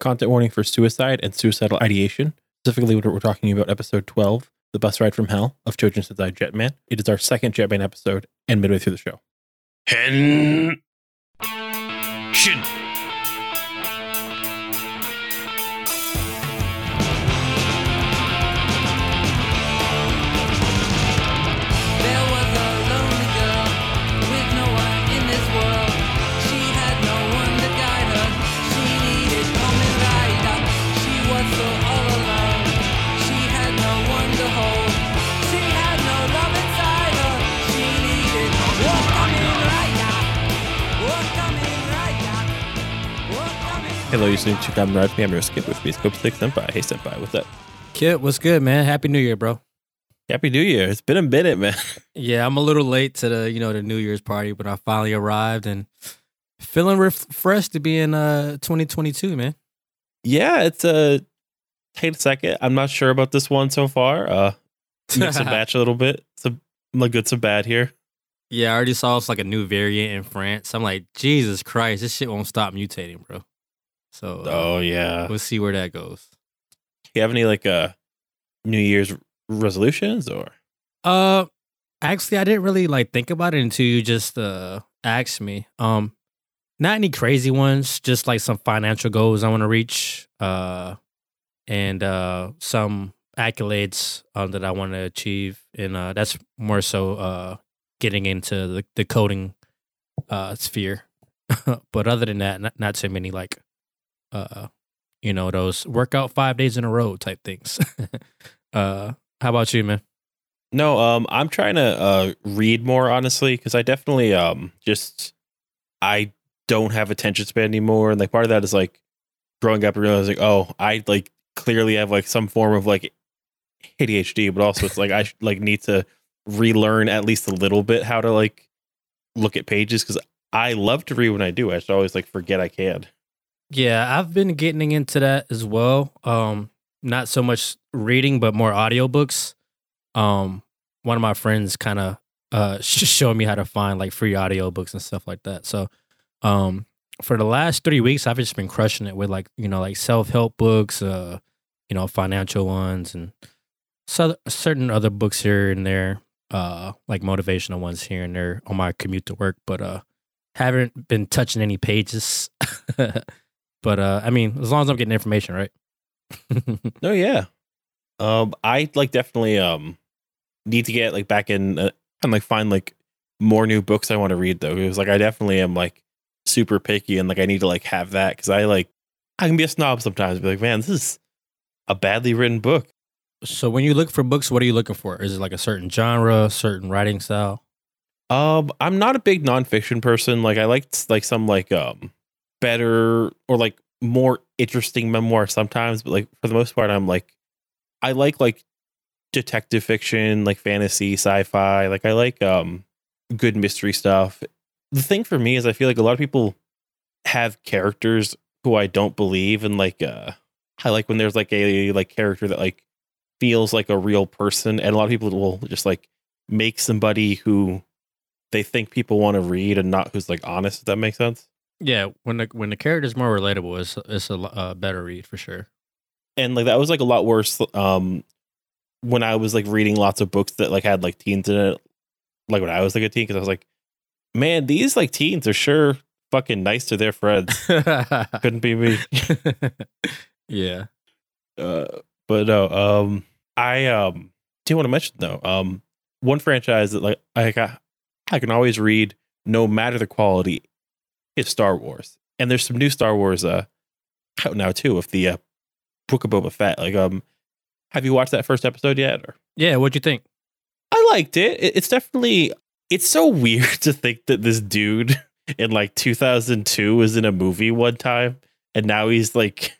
content warning for suicide and suicidal ideation. Specifically, what we're talking about episode 12, The Bus Ride from Hell of Chojin Sentai Jetman. It is our second Jetman episode and midway through the show. Hen. Hello, you're listening to Kamen Rider. I'm your skip with me, Scope Six Senpai. Hey, Senpai, what's up? Kit, what's good, man? Happy New Year, bro. Happy New Year. It's been a minute, man. Yeah, I'm a little late to the you know the New Year's party, but I finally arrived and feeling refreshed to be in uh 2022, man. yeah, it's a. Take a second. I'm not sure about this one so far. Uh, mix and match a little bit. Some like good, some bad here. yeah, I already saw it's like a new variant in France. I'm like, Jesus Christ, this shit won't stop mutating, bro. So uh, Oh yeah. we'll see where that goes. Do you have any like uh New Year's resolutions or? Uh, actually, I didn't really like think about it until you just uh asked me. Um, not any crazy ones, just like some financial goals I want to reach. Uh, and uh, some accolades um, that I want to achieve, and uh, that's more so uh getting into the the coding uh sphere. but other than that, not not too many like uh you know those workout five days in a row type things. uh, how about you, man? No, um, I'm trying to uh read more honestly because I definitely um just I don't have attention span anymore, and like part of that is like growing up and realizing, oh, I like clearly have like some form of like ADHD, but also it's like I like need to relearn at least a little bit how to like look at pages because I love to read when I do. I just always like forget I can. Yeah, I've been getting into that as well. Um, not so much reading, but more audiobooks. Um, one of my friends kind of uh showed me how to find like free audiobooks and stuff like that. So, um, for the last three weeks, I've just been crushing it with like you know like self help books, uh, you know financial ones, and so certain other books here and there, uh, like motivational ones here and there on my commute to work. But uh, haven't been touching any pages. But uh, I mean, as long as I'm getting information, right? No, yeah. Um, I like definitely um need to get like back in uh, and like find like more new books I want to read though. Because like I definitely am like super picky and like I need to like have that because I like I can be a snob sometimes. Be like, man, this is a badly written book. so when you look for books, what are you looking for? Is it like a certain genre, certain writing style? Um, I'm not a big nonfiction person. Like I like like some like um better or like more interesting memoir sometimes, but like for the most part, I'm like I like like detective fiction, like fantasy, sci-fi. Like I like um good mystery stuff. The thing for me is I feel like a lot of people have characters who I don't believe and like uh I like when there's like a like character that like feels like a real person and a lot of people will just like make somebody who they think people want to read and not who's like honest if that makes sense Yeah, when the when the character's more relatable, it's it's a uh, better read for sure. and like that was like a lot worse um when i was like reading lots of books that like had like teens in it like when i was like a teen because i was like man these like teens are sure fucking nice to their friends couldn't be me yeah. uh but no um i um do want to mention though um one franchise that like i got i can always read no matter the quality is star wars and there's some new star wars uh out now too with the uh book of boba fett like um have you watched that first episode yet or Yeah, what'd you think? i liked it It- it's definitely it's so weird to think that this dude in like 2002 was in a movie one time and now he's like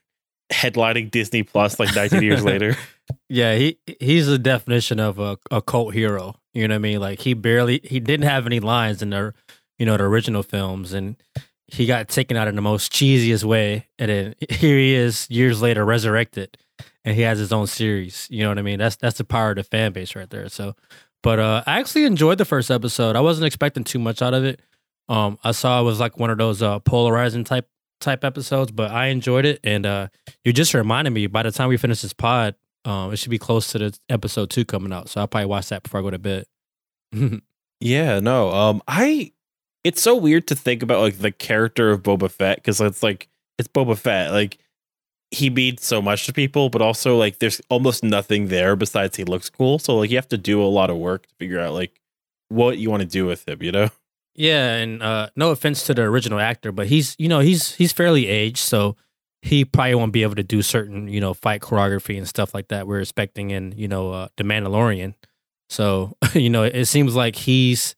headlining disney plus like 19 years later Yeah, he he's the definition of a, a cult hero. You know what I mean? Like he barely he didn't have any lines in the you know the original films, and he got taken out in the most cheesiest way, and then here he is years later resurrected, and he has his own series. You know what I mean? That's that's the power of the fan base right there. So, but uh, I actually enjoyed the first episode. I wasn't expecting too much out of it. Um, I saw it was like one of those uh, polarizing type type episodes, but I enjoyed it. And uh, you just reminded me by the time we finish this pod, um, it should be close to the episode two coming out. So I'll probably watch that before I go to bed. Yeah, no. Um, I. It's so weird to think about like the character of Boba Fett because it's like it's Boba Fett. Like he means so much to people, but also like there's almost nothing there besides he looks cool. So like you have to do a lot of work to figure out like what you want to do with him. You know? Yeah, and uh, no offense to the original actor, but he's you know he's he's fairly aged, so he probably won't be able to do certain you know fight choreography and stuff like that we're expecting in you know uh, the Mandalorian. So you know it seems like he's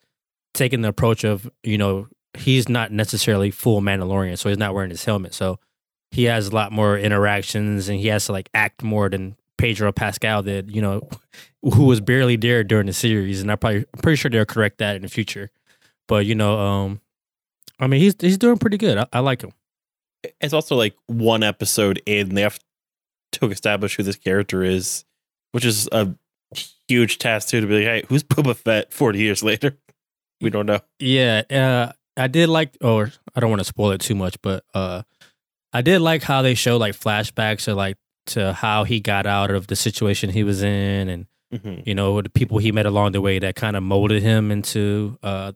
taking the approach of you know he's not necessarily full Mandalorian, so he's not wearing his helmet, so he has a lot more interactions and he has to like act more than Pedro Pascal did, you know, who was barely there during the series, and I probably I'm pretty sure they'll correct that in the future. But you know, um, I mean, he's he's doing pretty good. I, I like him. It's also like one episode in, they have to establish who this character is, which is a huge task too. To be like, hey, who's Boba Fett? Forty years later, we don't know. Yeah, uh, I did like, or I don't want to spoil it too much, but uh, I did like how they show like flashbacks to like to how he got out of the situation he was in, and Mhm. you know the people he met along the way that kind of molded him into uh,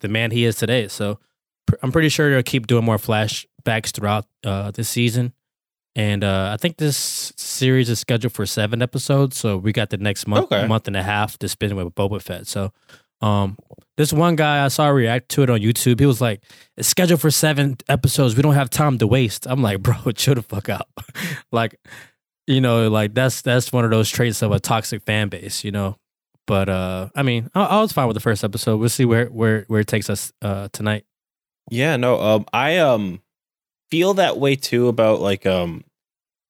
the man he is today. So pr- I'm pretty sure they'll keep doing more flashbacks throughout uh, this season. And uh, I think this series is scheduled for seven episodes, so we got the next month, Okay. month and a half to spend with Boba Fett. So, um, this one guy I saw react to it on YouTube. He was like, "It's scheduled for seven episodes. We don't have time to waste." I'm like, "Bro, chill the fuck out." like, you know, like that's that's one of those traits of a toxic fan base, you know. But uh, I mean, I, I was fine with the first episode. We'll see where where where it takes us uh tonight. Yeah, no. Um, I um feel that way too about like um,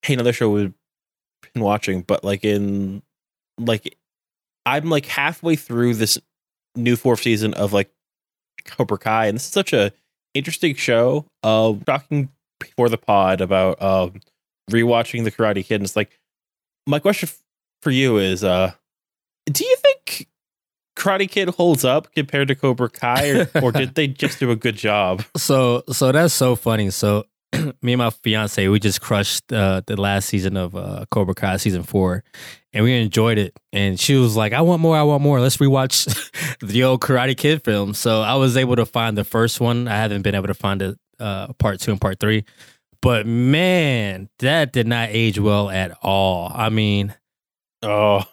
hey, another show we've been watching, but like in like I'm like halfway through this new fourth season of like Cobra Kai, and this is such a interesting show. Uh, talking before the pod about um rewatching the Karate Kid, and it's like my question f- for you is uh, do you think Karate Kid holds up compared to Cobra Kai, or, or did they just do a good job? So so that's so funny. So me and my fiance, we just crushed uh, the last season of uh, Cobra Kai season four, and we enjoyed it. And she was like, "I want more. I want more. Let's rewatch the old Karate Kid film." So I was able to find the first one. I haven't been able to find it uh, part two and part three, but man, that did not age well at all. I mean, Oh,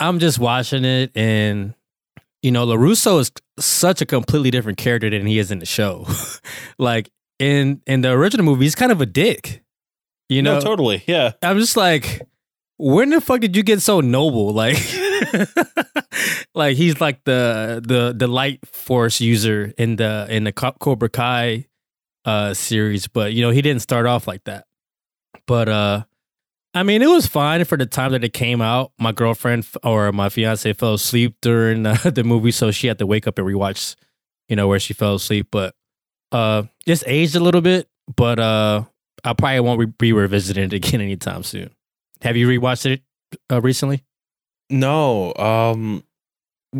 I'm just watching it and you know, LaRusso is such a completely different character than he is in the show. like in in the original movie, he's kind of a dick. You know, no, totally. Yeah. I'm just like, when the fuck did you get so noble? Like, like he's like the the the light force user in the in the Cobra Kai uh series, but you know he didn't start off like that. But uh, I mean, it was fine for the time that it came out. My girlfriend or my fiance fell asleep during the, the movie, so she had to wake up and rewatch, you know, where she fell asleep. But uh, just aged a little bit. But uh, I probably won't be revisiting it again anytime soon. Have you rewatched it uh, recently? No. Um,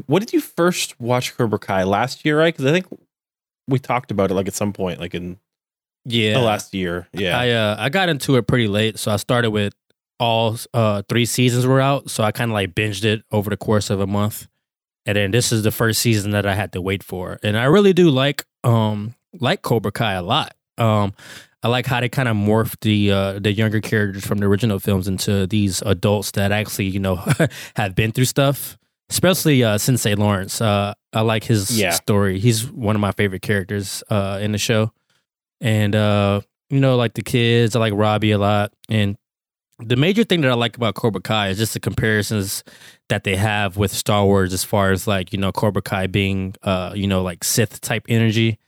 what did you first watch Cobra Kai last year? Right? Because I think we talked about it like at some point, like in Yeah, the last year. Yeah. I uh, I got into it pretty late, so I started with all uh, three seasons were out. So I kind of like binged it over the course of a month, and then this is the first season that I had to wait for. And I really do like um like Cobra Kai a lot. Um, I like how they kind of morphed the uh, the younger characters from the original films into these adults that actually you know have been through stuff. Especially uh, Sensei Lawrence. Uh, I like his Yeah. story. He's one of my favorite characters uh, in the show and uh you know like the kids i like robbie a lot and the major thing that i like about cobra kai is just the comparisons that they have with star wars as far as like you know cobra kai being uh you know like sith type energy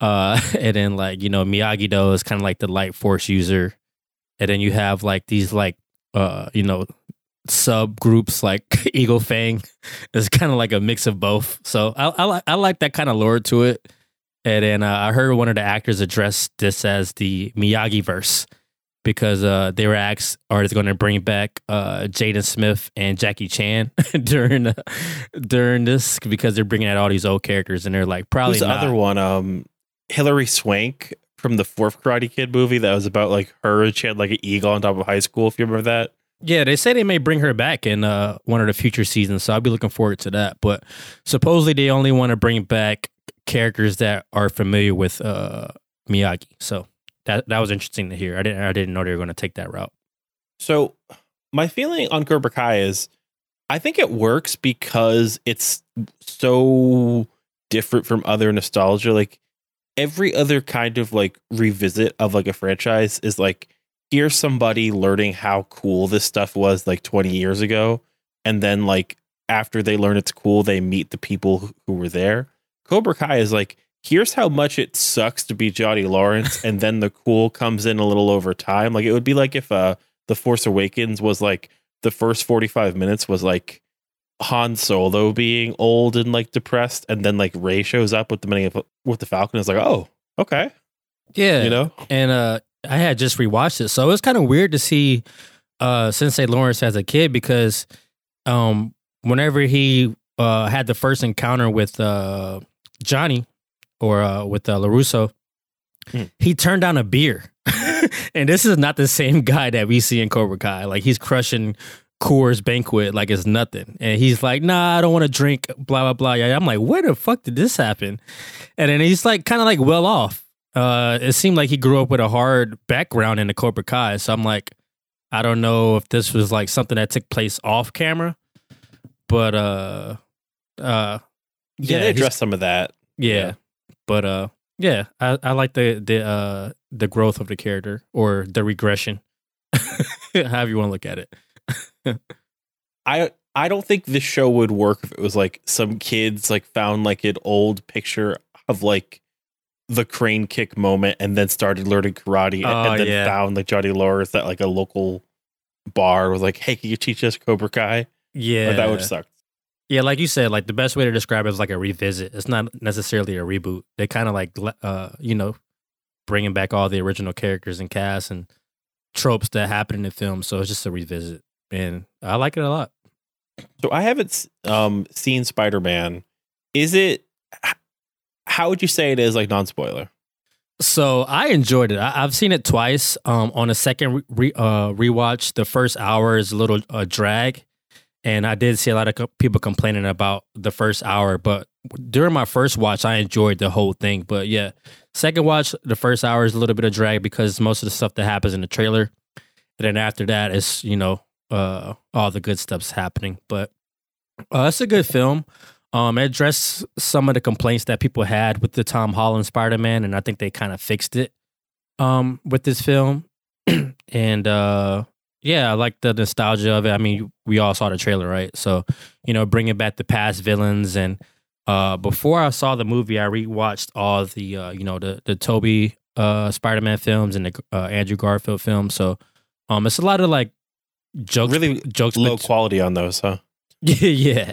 uh and then like you know miyagi do is kind of like the light force user. And then you have like these like uh you know subgroups like eagle fang. It's kind of like a mix of both. So i i like i like that kind of lore to it. And then uh, I heard one of the actors address this as the Miyagi verse because uh, they were asked, are they going to bring back uh, Jaden Smith and Jackie Chan during uh, during this? Because they're bringing out all these old characters and they're like probably Who's the other one? Um, Hilary Swank from the fourth Karate Kid movie that was about like her she had like an eagle on top of high school. If you remember that. Yeah, they say they may bring her back in uh, one of the future seasons, so I'll be looking forward to that. But supposedly they only want to bring back characters that are familiar with uh, Miyagi. So that that was interesting to hear. I didn't I didn't know they were going to take that route. So my feeling on Cobra Kai is I think it works because it's so different from other nostalgia. Like every other kind of like revisit of like a franchise is like here's somebody learning how cool this stuff was like 20 years ago and then like after they learn it's cool they meet the people who were there. Cobra kai is like here's how much it sucks to be johnny lawrence and then the cool comes in a little over time. Like it would be like if uh the force awakens was like the first 45 minutes was like han solo being old and like depressed and then like Rey shows up with the many with the falcon it's like oh okay Yeah, you know and uh, I had just rewatched it, so it was kind of weird to see uh, Sensei Lawrence as a kid because um, whenever he uh, had the first encounter with uh, Johnny or uh, with uh, Larusso, Hmm. he turned down a beer, and this is not the same guy that we see in Cobra Kai. Like he's crushing Coors Banquet like it's nothing, and he's like, "Nah, I don't want to drink." Blah blah blah. Yeah, I'm like, where the fuck did this happen? And then he's like, kind of like well off uh, it seemed like he grew up with a hard background in the Cobra Kai. So I'm like, I don't know if this was like something that took place off camera, but uh, uh, yeah, they he's- address some of that yeah, yeah. but uh, yeah, I, I like the the uh the growth of the character or the regression, however you want to look at it. I I don't think this show would work if it was like some kids like found like an old picture of like the crane kick moment and then started learning karate and- Oh, and then yeah. found like Johnny Lawrence at like a local bar was like, hey, can you teach us Cobra Kai? Yeah, Like, that would suck. Yeah, like you said, like the best way to describe it is like a revisit. It's not necessarily a reboot. They kind of like, uh, you know, bringing back all the original characters and cast and tropes that happen in the film. So it's just a revisit, and I like it a lot. So I haven't um seen Spider Man. Is it? How would you say it is like non spoiler? So I enjoyed it. I, I've seen it twice. Um, on a second re- re- uh, rewatch, the first hour is a little uh, drag, and I did see a lot of co- people complaining about the first hour. But during my first watch, I enjoyed the whole thing. But yeah, second watch, the first hour is a little bit of drag because most of the stuff that happens in the trailer, and then after that is you know uh, all the good stuff's happening. But uh, it's a good film. Um, it addressed some of the complaints that people had with the Tom Holland Spider Man, and I think they kind of fixed it um, with this film. and uh, yeah, I like the nostalgia of it. I mean, we all saw the trailer, right? So, you know, bringing back the past villains. And uh, before I saw the movie, I rewatched all the, uh, you know, the the Tobey uh, Spider Man films and the uh, Andrew Garfield films. So, um, it's a lot of like jokes, Really jokes, Low bet- quality on those, huh? yeah, yeah.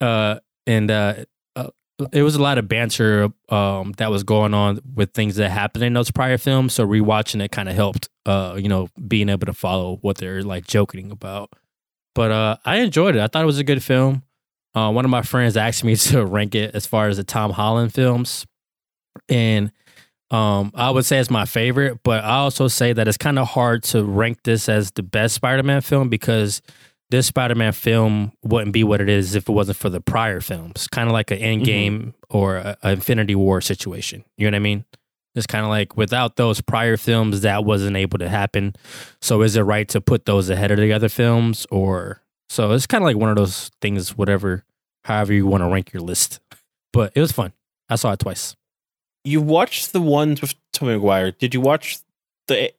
Uh, and uh, uh, it was a lot of banter um, that was going on with things that happened in those prior films. So rewatching it kind of helped, uh, you know, being able to follow what they're like joking about. But uh, I enjoyed it. I thought it was a good film. Uh, one of my friends asked me to rank it as far as the Tom Holland films, and um, I would say it's my favorite. But I also say that it's kind of hard to rank this as the best Spider-Man film because this Spider-Man film wouldn't be what it is if it wasn't for the prior films. Kind of like an Endgame or a, a Infinity War situation. You know what I mean? It's kind of like without those prior films, that wasn't able to happen. So is it right to put those ahead of the other films, or so it's kind of like one of those things. Whatever, however you want to rank your list. But it was fun. I saw it twice. You watched the ones with Tobey Maguire. Did you watch the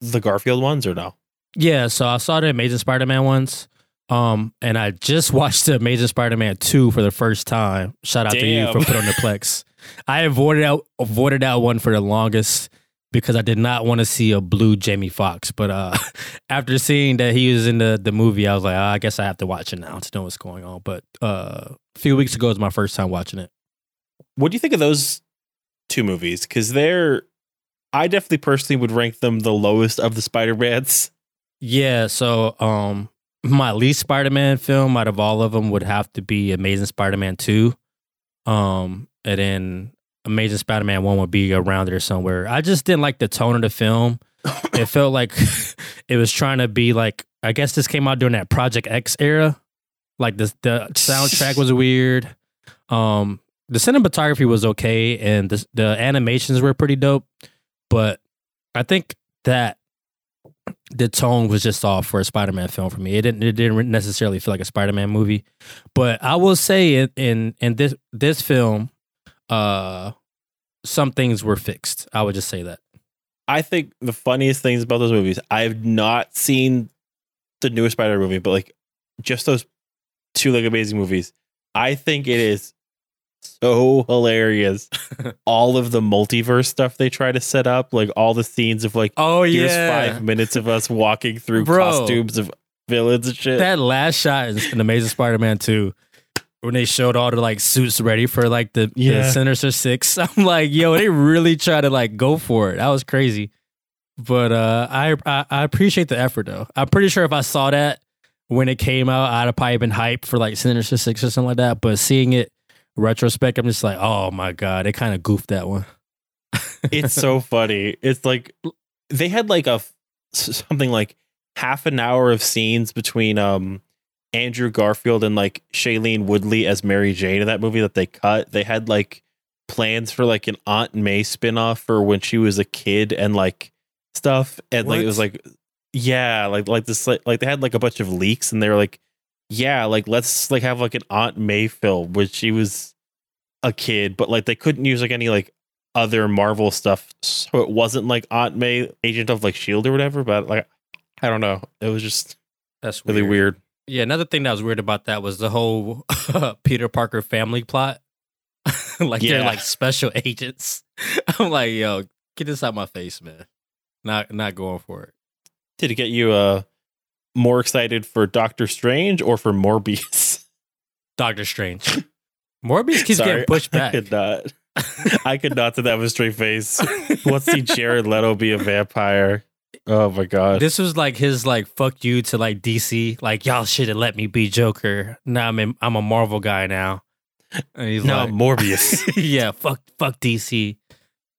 the Garfield ones or no? Yeah, so I saw the Amazing Spider-Man ones. Um, and I just watched the Amazing Spider-Man 2 for the first time. Shout out to you for putting on the Plex. I avoided out avoided that one for the longest because I did not want to see a blue Jamie Foxx. But uh after seeing that he was in the, the movie, I was like, "Ah, I guess I have to watch it now to know what's going on. But uh a few weeks ago was my first time watching it. What do you think of those two movies? Because they're, I definitely personally would rank them the lowest of the Spider Mans. Yeah, so um my least Spider-Man film out of all of them would have to be Amazing Spider-Man 2. Um and then Amazing Spider-Man one would be around there somewhere. I just didn't like the tone of the film. it felt like it was trying to be like I guess this came out during that Project X era. Like the the soundtrack was weird. Um, the cinematography was okay, and the the animations were pretty dope. But I think that the tone was just off for a Spider-Man film for me. It didn't it didn't necessarily feel like a Spider-Man movie. But I will say in in, in this this film, uh, some things were fixed. I would just say that. I think the funniest things about those movies, I've not seen the newest Spider movie, but like just those two like amazing movies. I think it is so hilarious. all of the multiverse stuff they try to set up, like all the scenes of like Oh here's five minutes of us walking through Bro. costumes of villains and shit. that last shot in, in Amazing Spider-Man 2 when they showed all the like suits ready for like the, the Yeah. Sinister Six. I'm like, yo, they really try to like go for it. That was crazy. But uh I, I I appreciate the effort though. I'm pretty sure if I saw that when it came out, I'd have probably been hyped for like Sinister Six or something like that. But seeing it retrospect, I'm just like, oh my god, they kind of goofed that one. it's so funny. It's like they had like a something like half an hour of scenes between um Andrew Garfield and like Shailene Woodley as Mary Jane in that movie that they cut. They had like plans for like an Aunt May spinoff for when she was a kid and like stuff. And like it was like yeah, like like this like, like they had like a bunch of leaks and they were like yeah, like let's like have like an Aunt May film where she was a kid, but like they couldn't use like any like other Marvel stuff, so it wasn't like Aunt May, Agent of like Shield or whatever. But like, I don't know, it was just That's really weird. Yeah, another thing that was weird about that was the whole Peter Parker family plot. like they're like special agents. I'm like, yo, get this out of my face, man. Not not going for it. Did it get you uh more excited for Doctor Strange or for Morbius? Doctor Strange. Morbius keeps Sorry, getting pushed back. I could not. I could not do that with a straight face. Let's see Jared Leto be a vampire. Oh my god. this was like his like fuck you to like DC. Like y'all should have let me be Joker. Now I'm in, I'm a Marvel guy now. And he's no, like, Morbius. yeah, fuck, fuck DC.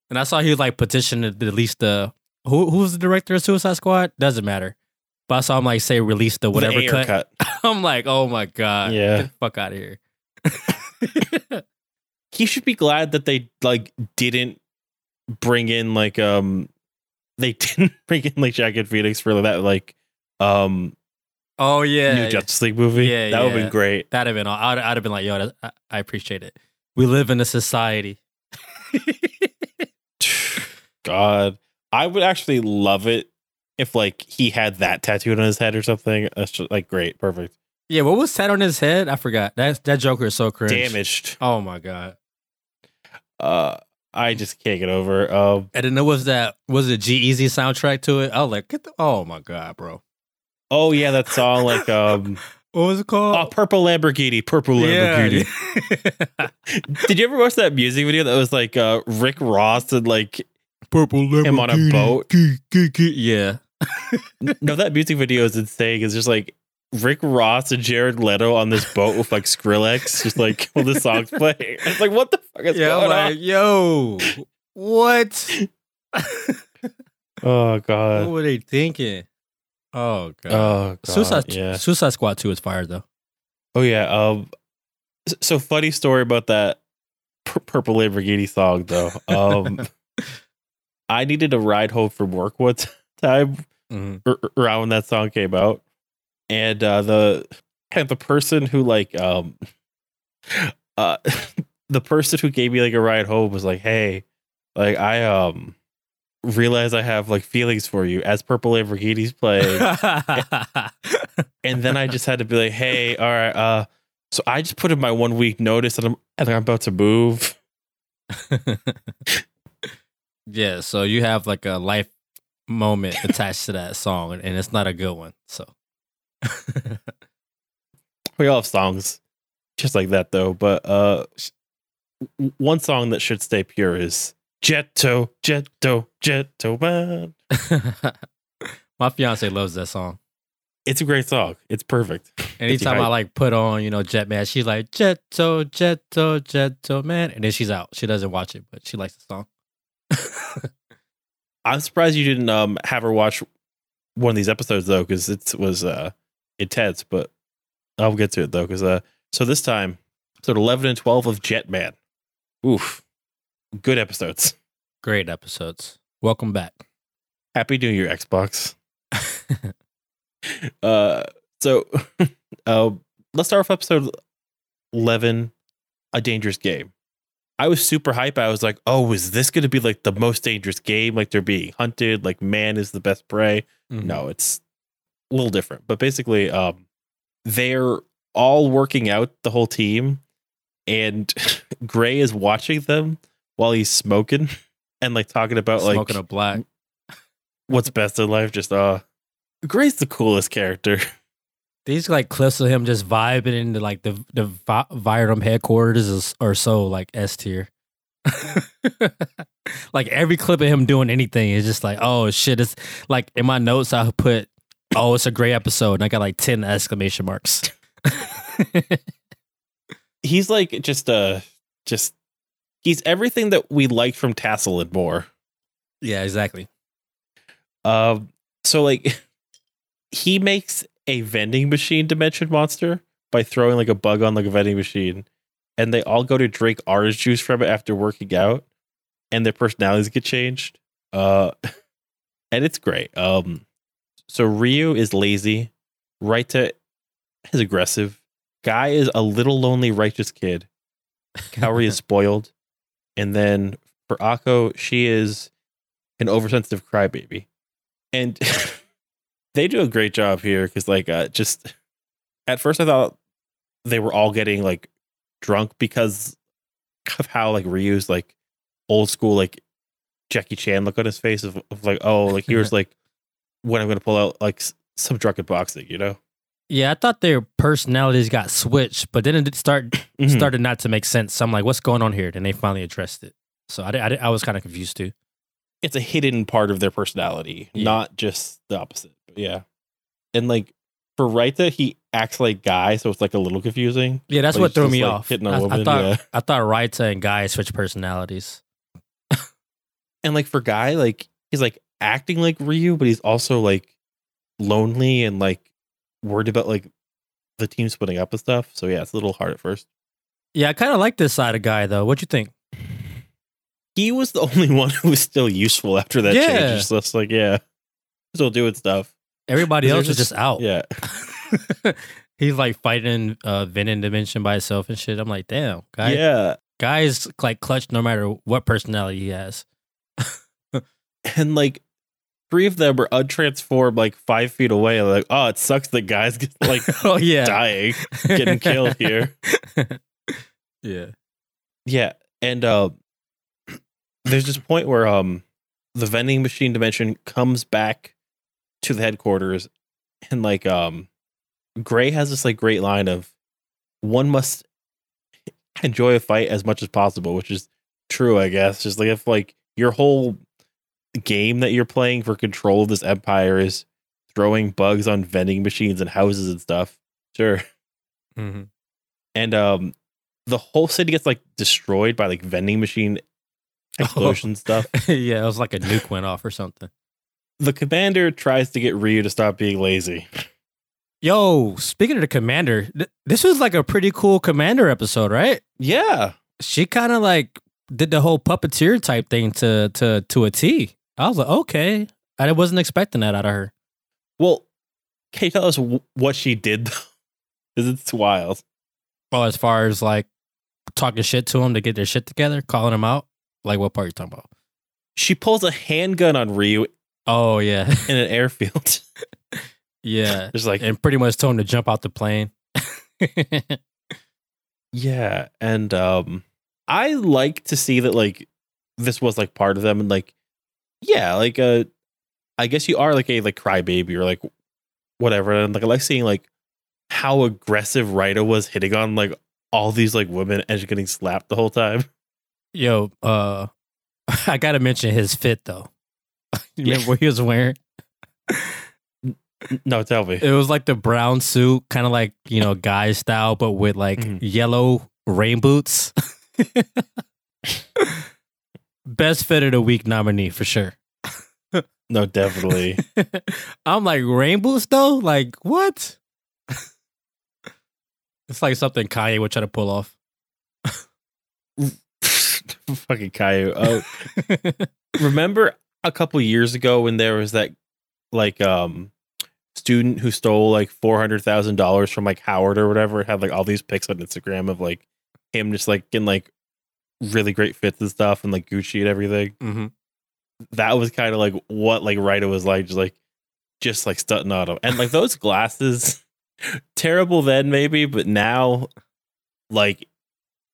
And I saw he was like petitioned at least the who who's the director of Suicide Squad? Doesn't matter. But I saw him like say release the whatever The Ayer cut. I'm like, oh my god, Yeah. get the fuck out of here. he should be glad that they like didn't bring in like um they didn't bring in like Jagged Phoenix for that like um oh yeah, new Justice League movie. Yeah, that would have been great. that'd have been. all- I'd, I'd have been like, yo, I, I appreciate it. We live in a society. God, I would actually love it if like he had that tattooed on his head or something. That's just like great, perfect. yeah, what was that on his head? I forgot. That that Joker is so cringe. Damaged. Oh my god. Uh, I just can't get over. Um, And then there was that was the G-Eazy soundtrack to it. I was like, get the, oh my god, bro. oh yeah, that song like um, What was it called? oh, purple Lamborghini, purple Lamborghini. Yeah. Did you ever watch that music video that was like uh Rick Ross and like Purple Lamborghini him on a boat? Yeah. No, that music video is insane. It's just like Rick Ross and Jared Leto on this boat with like Skrillex, just like when the song's playing. It's like, what the fuck is Yeah, going like, yo, what? oh god, what were they thinking? Oh god. Oh god. Suicide yeah. Suicide Squad 2 is fire though. Oh yeah. Um. So funny story about that pur- purple Lamborghini song though. Um. I needed a ride home from work one time Mhm. ar- ar- around when that song came out, and uh, the and the person who like um uh the person who gave me like a ride home was like, hey, like I um realize I have like feelings for you as Purple Lamborghini's playing, and then I just had to be like, hey, all right, uh, so I just put in my one week notice that I'm and I'm about to move. yeah, so you have like a life moment attached to that song and it's not a good one. So We all have songs just like that though, but uh one song that should stay pure is Jetto, Jetto, Jetto Man. My fiance loves that song. It's a great song. It's perfect. Anytime. I like put on, you know, Jetman, she's like Jetto, Jetto, Jetto, man, and then she's out. She doesn't watch it, but she likes the song. I'm surprised you didn't um have her watch one of these episodes though, because it was uh intense. But I'll get to it though, because uh so this time episode 11 and 12 of Jetman. Oof, good episodes. Great episodes. Welcome back. Happy New Year, Xbox. uh, so uh, let's start with episode 11, A Dangerous Game. I was super hype. I was like, oh, is this going to be like the most dangerous game? Like they're being hunted, like man is the best prey. Mm-hmm. No, it's a little different. But basically, um, they're all working out the whole team, and Gray is watching them while he's smoking and like talking about like smoking a black. what's best in life. Just uh, Gray's the coolest character. These like clips of him just vibing into like the the Vi- Vyram headquarters is, are so like S tier. like every clip of him doing anything is just like, oh shit! It's like in my notes I put, oh, it's a great episode, and I got like ten exclamation marks. He's like just uh, just he's everything that we liked from Tassel and more. yeah, exactly. Um, so like he makes a vending machine dimension monster by throwing like a bug on like a vending machine, and they all go to drink orange juice from it after working out, and their personalities get changed. Uh, and it's great. Um, so Ryu is lazy, Raita is aggressive, Guy is a little lonely righteous kid, Kaori is spoiled, and then for Akko, she is an oversensitive crybaby, and they do a great job here because like uh, just at first I thought they were all getting like drunk because of how like Ryu's like old school like Jackie Chan look on his face of, of like oh like here's like when I'm gonna pull out like some drunken boxing you know Yeah, I thought their personalities got switched, but then it start Mhm. started not to make sense. So I'm like, what's going on here? Then they finally addressed it. So I, I, I was kind of confused too. it's a hidden part of their personality, Yeah. not just the opposite. Yeah. And like for Raita, he acts like guy, so it's like a little confusing. Yeah, that's Like, what threw me like, off. hitting a I, I woman, thought yeah. I thought Raita and Guy switch personalities. And like for guy, like he's like acting like Ryu, but he's also like lonely and like worried about like the team splitting up and stuff. So yeah, it's a little hard at first. Yeah, I kind of like this side of Guy though. What you think? He was the only one who was still useful after that Yeah. change. It's just like, yeah, still doing stuff. Everybody else is just out. Yeah. He's like fighting uh Venom Dimension by himself and shit. I'm like, damn, guy. Yeah. Guy's like clutch no matter what personality he has. and like three of them were untransformed like five feet away. Like, oh, it sucks that guys get like oh yeah, dying, getting killed here. yeah. Yeah, and uh, there's this point where um the vending machine dimension comes back to the headquarters, and like um Gray has this like great line of one must enjoy a fight as much as possible, which is true, I guess. Just like if like your whole game that you're playing for control of this empire is throwing bugs on vending machines and houses and stuff, sure. Mm-hmm. And um the whole city gets like destroyed by like vending machine explosion stuff. yeah, it was like a nuke went off or something. The commander tries to get Ryu to stop being lazy. Yo, speaking of the commander, th- this was like a pretty cool commander episode, right? Yeah. She kind of like did the whole puppeteer type thing to to to a T. I was like, okay, I wasn't expecting that out of her. Well, can you tell us w- what she did though? Because it's wild. Well, as far as like talking shit to him to get their shit together, calling him out, like what part are you talking about? She pulls a handgun on Ryu Oh yeah, in an airfield. yeah, Just like and pretty much told him to jump out the plane. Yeah, and um I like to see that like this was like part of them and like yeah, like uh I guess you are like a like crybaby or like whatever and like I like seeing like how aggressive Raita was hitting on like all these like women and just getting slapped the whole time. Yo, uh, I gotta mention his fit though. you Yeah. remember what he was wearing? No, tell me. It was like the brown suit, kind of like you know guy style, but with like Mhm. yellow rain boots. Best fit of the week nominee for sure. No, definitely. I'm like rain boots though. Like what? it's like something Kanye would try to pull off. Fucking Caillou. Oh, remember a couple years ago when there was that like um student who stole like four hundred thousand dollars from like Howard or whatever, had like all these pics on Instagram of like him just like getting like really great fits and stuff and like Gucci and everything. hmm That was kind of like what like Ryder was like, just like just like stunting on him. And like those glasses, terrible then maybe, but now like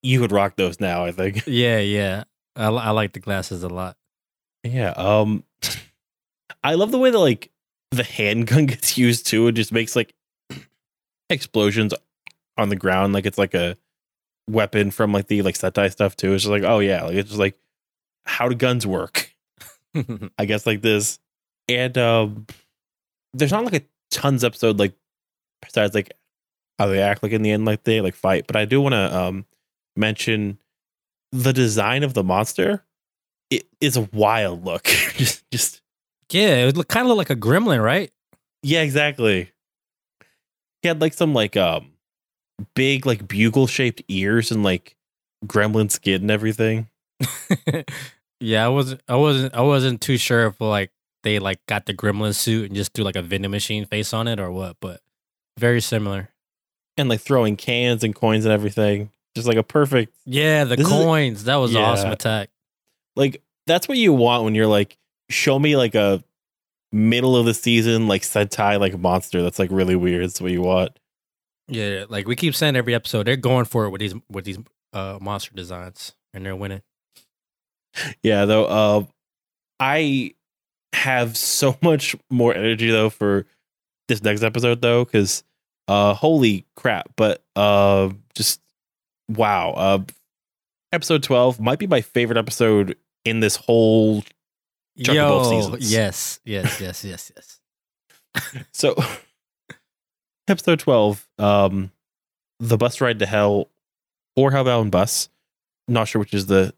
you would rock those now, I think. Yeah, yeah. I, I like the glasses a lot. Yeah. Um I love the way that like the handgun gets used too. It just makes like explosions on the ground like it's like a weapon from like the like Sentai stuff too. It's just like, oh yeah, like it's just like how do guns work? I guess like this. And um there's not like a tons episode like besides like how they act like in the end like they like fight, but I do want to um mention the design of the monster. It is a wild look. just just yeah, it would look kind of look like a gremlin, right? yeah, exactly. He had like some like um big like bugle shaped ears and like gremlin skin and everything. yeah, I wasn't, I wasn't, I wasn't too sure if like they like got the gremlin suit and just threw like a vending machine face on it or what, but very similar. And like throwing cans and coins and everything. Just like a perfect Yeah, the This is- coins. that was Yeah. awesome attack. Like that's what you want when you're like show me like a middle of the season like sentai like monster. That's like really weird. That's what you want. Yeah, like we keep saying every episode, they're going for it with these with these uh monster designs, and they're winning. yeah though uh i have so much more energy though for this next episode though because uh holy crap but uh just wow uh episode 12 might be my favorite episode in this whole Chunk of both seasons. yes, yes, yes, yes, yes. So, episode 12, um, The Bus Ride to Hell or Hellbound Bus. Not sure which is the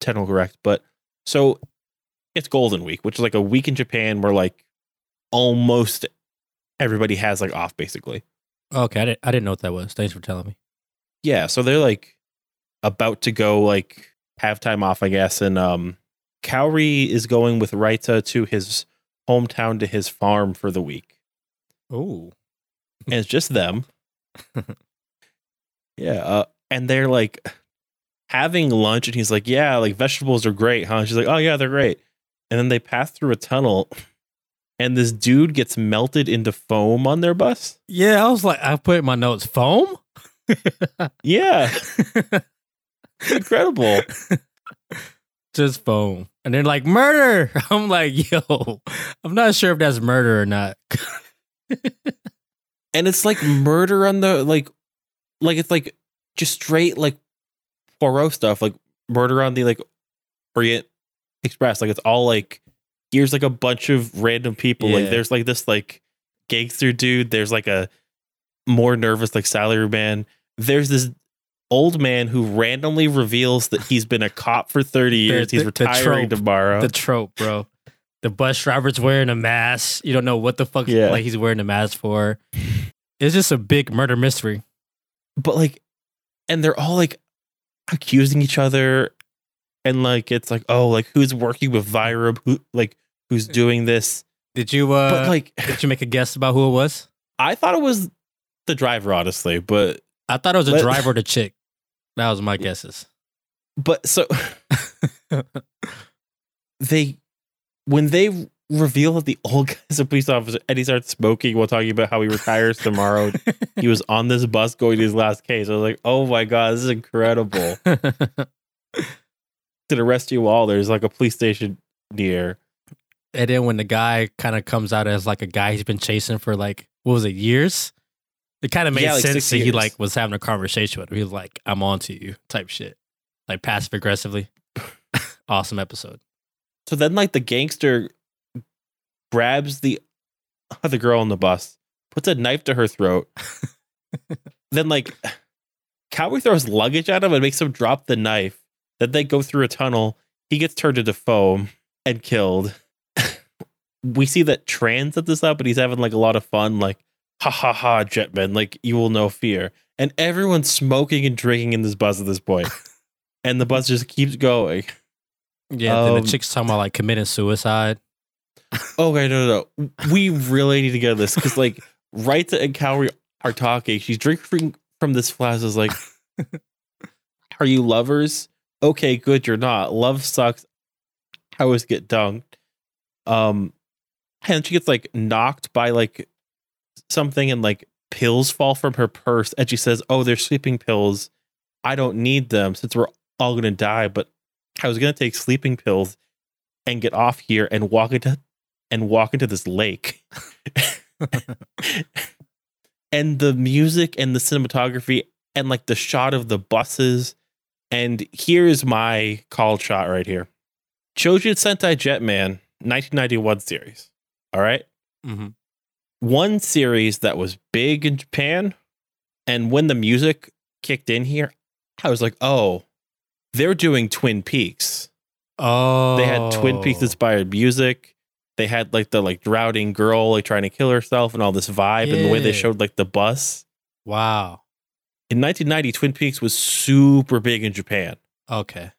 technical correct, but so it's Golden Week, which is like a week in Japan where like almost everybody has like off basically. Okay, I didn't, I didn't know what that was. Thanks for telling me. Yeah, so they're like about to go like have time off, I guess, and um Kaori is going with Raita to his hometown to his farm for the week. Oh, and it's just them. yeah, uh, and they're like having lunch, and he's like, "Yeah, like vegetables are great, huh?" And she's like, "Oh yeah, they're great." And then they pass through a tunnel, and this dude gets melted into foam on their bus. yeah. I was like, I put in my notes foam. Yeah, incredible. Just foam, and they're like murder. I'm like, yo, I'm not sure if that's murder or not. and it's like murder on the like, like it's like just straight like Poirot stuff, like murder on the like Orient Express. Like it's all like here's like a bunch of random people. Like there's like this like gangster dude. There's like a more nervous like salary man. There's this old man who randomly reveals that he's been a cop for 30 years. The- he's the- the retiring trope. tomorrow. the trope, bro. The bus driver's wearing a mask. You don't know what the fuck Yeah. like he's wearing a mask for. It's just a big murder mystery. but like and they're all like accusing each other and like it's like oh like who's working with Vyra who like who's doing this Did you uh but like did you make a guess about who it was? I thought it was the driver honestly but I thought it was a Let- driver the chick. That was my guesses. but so they when they reveal that the old guy's a police officer and he starts smoking while talking about how he retires tomorrow he was on this bus going to his last case I was like oh my god this is incredible to arrest you all there's like a police station near and then when the guy kind of comes out as like a guy he's been chasing for like what was it years? It kind of made Yeah, like sense that he like was having a conversation with him. He was like, "I'm on to you," type shit, like passive aggressively. awesome episode. So then, like, the gangster grabs the of the girl on the bus, puts a knife to her throat. then like Cowboy throws luggage at him and makes him drop the knife. Then they go through a tunnel. He gets turned into foam and killed. we see that Tran set this up, and he's having like a lot of fun, like ha ha ha, Jetman, like you will know fear. And everyone's smoking and drinking in this bus at this point. and the bus just keeps going. Yeah, then Um, the chick's talking about like committing suicide. Okay, no, no, no. We really need to get this because, like, Wright and Kaori are talking. She's drinking from this flask. Is like, are you lovers? Okay, good. You're not. Love sucks. I always get dunked. Um, and she gets like knocked by like something, and like pills fall from her purse, and she says, "Oh, they're sleeping pills. I don't need them since we're all gonna die." But I was gonna take sleeping pills and get off here and walk into and walk into this lake. and the music and the cinematography and like the shot of the buses. And here's my call shot right here. Chojin Sentai Jetman 1991 series. All right. Mm-hmm. One series that was big in Japan. And when the music kicked in here, I was like, oh, they're doing Twin Peaks. Oh, They had Twin Peaks oh. inspired music. They had like the like drowning girl like trying to kill herself and all this vibe and the way they showed like the bus. Wow. In 1990, Twin Peaks was super big in Japan. Okay.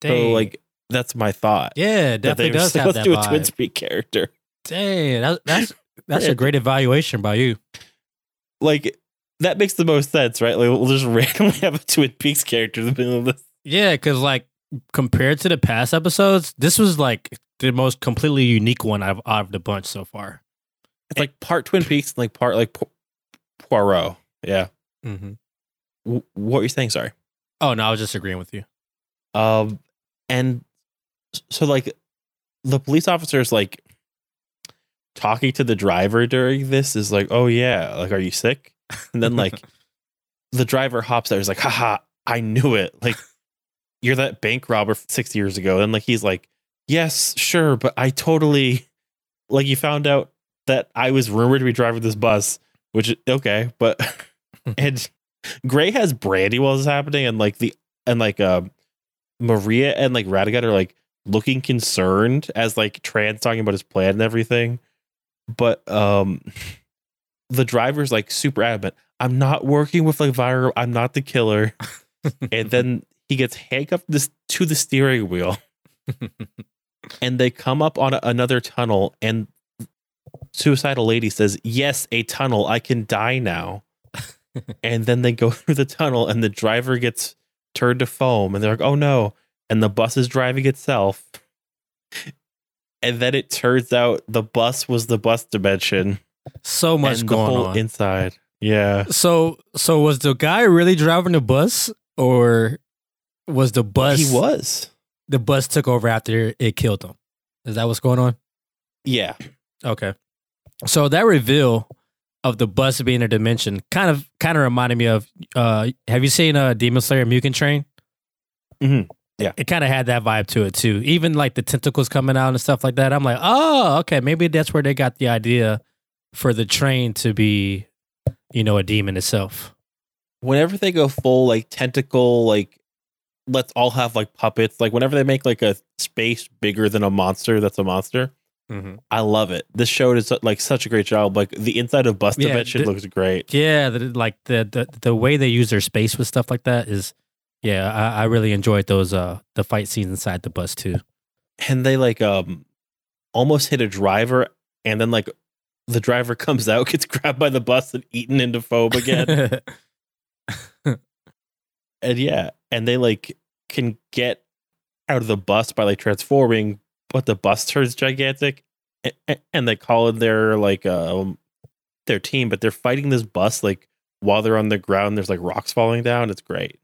So like that's my thought. yeah, That definitely does have Let's do a Twin. Peaks character. Dang, that, that's that's a great evaluation by you. Like that makes the most sense, right? Like we'll just randomly have a Twin Peaks character in the middle of this. Yeah, because like compared to the past episodes, this was like the most completely unique one out of, out of the bunch so far. It's like part Twin Peaks and like part like Poirot. Yeah. Mm-hmm. W- what were you saying? Sorry. Oh no, I was just agreeing with you. Um, and so like the police officer's like talking to the driver during this is like, oh yeah, like are you sick? And then like the driver hops there, he's like, haha, I knew it. Like you're that bank robber six years ago. And like he's like, yes, sure, but I totally like you found out that I was rumored to be driving this bus, which okay, but and Gray has brandy while this is happening, and like the and like uh Maria and like Radiguet are like looking concerned as like Tran's talking about his plan and everything. But um the driver's like super adamant. I'm not working with like Vira. I'm not the killer. and then he gets handcuffed this to the steering wheel. and they come up on a, another tunnel and suicidal lady says, "Yes, a tunnel. I can die now." and then they go through the tunnel and the driver gets turned to foam and they're like, "Oh no." And the bus is driving itself. And then it turns out the bus was the bus dimension So much going on. inside. Yeah. so so was the guy really driving the bus, or was the bus He was. the bus took over after it killed him? Is that what's going on? Yeah. Okay. So that reveal of the bus being a dimension kind of kind of reminded me of uh have you seen uh Demon Slayer Mugen Train? Mhm. Yeah. It kind of had that vibe to it too. Even like the tentacles coming out and stuff like that. I'm like, oh, okay, maybe that's where they got the idea for the train to be, you know, a demon itself. Whenever they go full like tentacle, like let's all have like puppets, like whenever they make like a space bigger than a monster that's a monster, Mm-hmm. I love it. This show is like such a great job. Like the inside of Bus Yeah, Dimension the- looks great. Yeah, the, like the, the the way they use their space with stuff like that is, yeah, I, I really enjoyed those uh the fight scenes inside the bus too. And they like um almost hit a driver and then like the driver comes out, gets grabbed by the bus and eaten into foam again. and yeah, and they like can get out of the bus by like transforming, but the bus turns gigantic, and, and they call in their like um their team, but they're fighting this bus like while they're on the ground. There's like rocks falling down. It's great.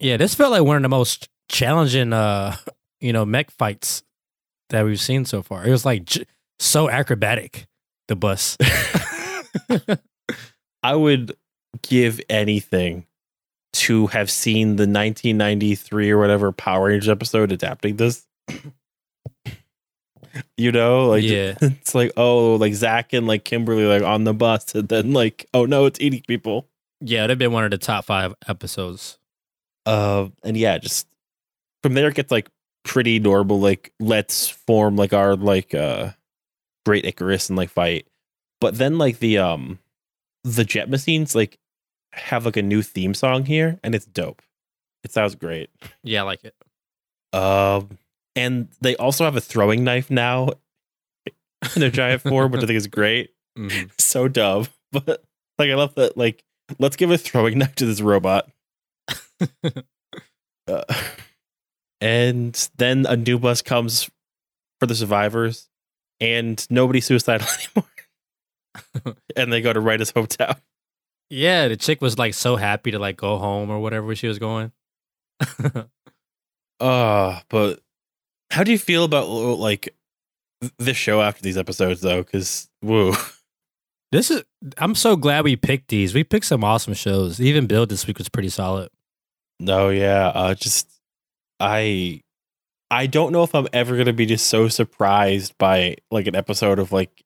Yeah, this felt like one of the most challenging, uh, you know, mech fights that we've seen so far. It was like j- so acrobatic. The bus. I would give anything to have seen the 1993 or whatever Power Rangers episode adapting this. you know, like yeah, it's like oh, like Zach and like Kimberly like on the bus, and then like oh no, it's eating people. yeah, they've been one of the top five episodes. Uh, and yeah, just from there it gets like pretty normal. Like let's form like our like uh great Icarus and like fight, but then like the um the jet machines like have like a new theme song here, and it's dope. It sounds great. Yeah, I like it. Um, and they also have a throwing knife now in their giant form, which I think is great. Mhm. So dumb, but like I love that. Like, let's give a throwing knife to this robot. Uh, and then a new bus comes for the survivors, and nobody's suicidal anymore. and they go to Ryder's hometown. Yeah, the chick was like so happy to like go home or whatever she was going. Uh, but how do you feel about like this show after these episodes, though? Because woo. this is I'm so glad we picked these. We picked some awesome shows. Even Build this week was pretty solid. No, yeah. Uh just I I don't know if I'm ever gonna be just so surprised by like an episode of like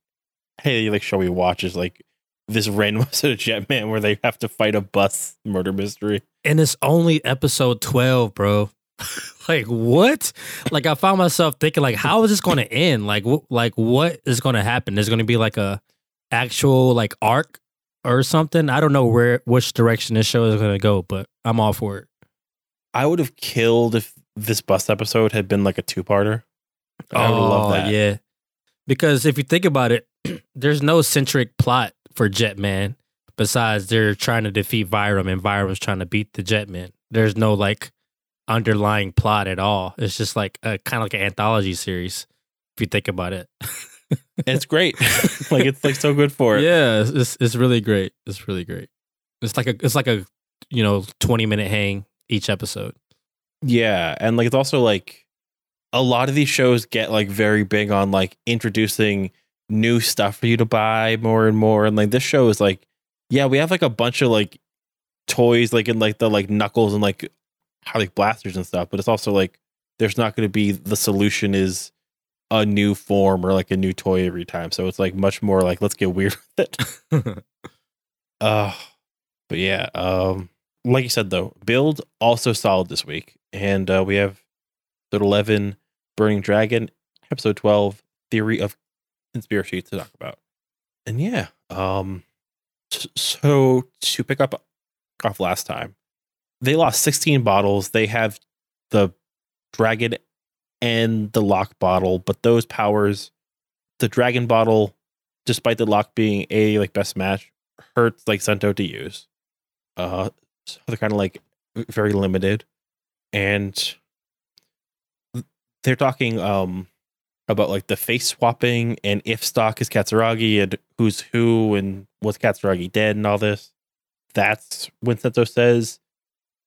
hey, like show we watch is like this random episode of Jetman where they have to fight a bus murder mystery. And it's only episode 12, bro. like what? Like I found myself thinking like how is this going to end? Like wh- like what is going to happen? There's going to be like a actual like arc or something. I don't know where which direction this show is going to go, but I'm all for it. I would have killed if this bus episode had been like a two parter. I would love oh, that. Oh, Yeah. Because if you think about it, there's no centric plot for Jetman besides they're trying to defeat Vyram and Vyram's trying to beat the Jetman. There's no like underlying plot at all. It's just like a kind of like an anthology series if you think about it. It's great. like it's like so good for it. yeah, it's, it's it's really great. It's really great. It's like a it's like a you know 20 minute hang each episode. Yeah, and like it's also like a lot of these shows get like very big on like introducing new stuff for you to buy more and more and like this show is like yeah, we have like a bunch of like toys like in like the like knuckles and like how like blasters and stuff, but it's also like there's not going to be the solution is a new form or like a new toy every time. So it's like much more like let's get weird with it. Uh but yeah, um like you said though, build also solid this week. And uh we have episode 11 Burning Dragon, episode 12 Theory of Conspiracy to talk about. And yeah, um so to pick up off last time, they lost 16 bottles. They have the dragon and the lock bottle, but those powers the dragon bottle despite the lock being a like best match hurts like Sento to use. Uh, so they're kind of like very limited, and they're talking um about like the face swapping and if Stalk is Katsuragi and who's who and was Katsuragi dead and all this. That's when Sento says,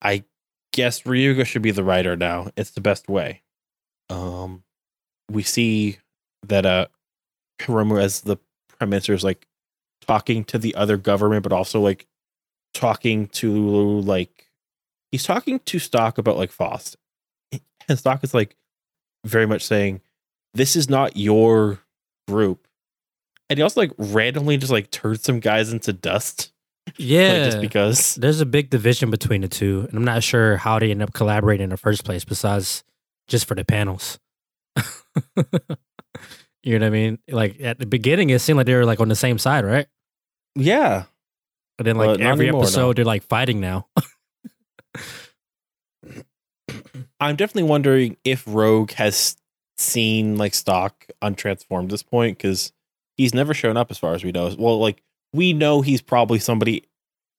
"I guess Ryuga should be the rider now. It's the best way." Um, we see that uh Hiromu as the prime minister is like talking to the other government, but also like talking to like he's talking to Stalk about like Faust. And Stalk is like very much saying, This is not your group. And he also like randomly just like turned some guys into dust. Yeah. Like just because. There's a big division between the two, and I'm not sure how they end up collaborating in the first place, besides just for the panels. you know what I mean? Like at the beginning, it seemed like they were like on the same side, right? Yeah. But then, like But not every anymore, episode, no. they're like fighting now. I'm definitely wondering if Rogue has seen like Stalk untransformed at this point because he's never shown up as far as we know. Well, like we know he's probably somebody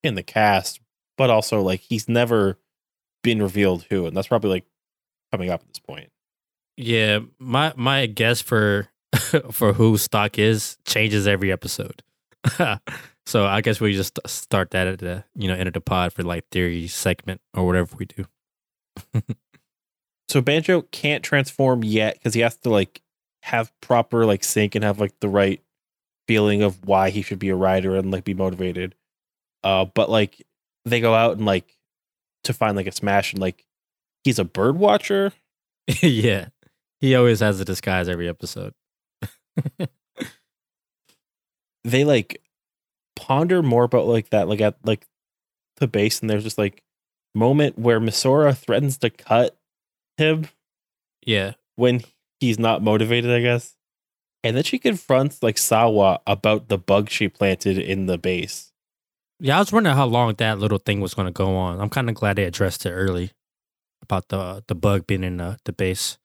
in the cast, but also like he's never been revealed who, and that's probably like coming up at this point. yeah, my my guess for for who Stalk is changes every episode. so I guess we just start that at the you know end of the pod for like theory segment or whatever we do. So Banjo can't transform yet because he has to like have proper like sync and have like the right feeling of why he should be a rider and like be motivated. Uh, but like they go out and like to find like a smash and like he's a bird watcher. yeah, he always has a disguise every episode. they like ponder more about like that, like at like the base, and there's just like moment where Misora threatens to cut him yeah. when he's not motivated, I guess. And then she confronts like Sawa about the bug she planted in the base. Yeah, I was wondering how long that little thing was going to go on. I'm kind of glad they addressed it early about the the bug being in the, the base.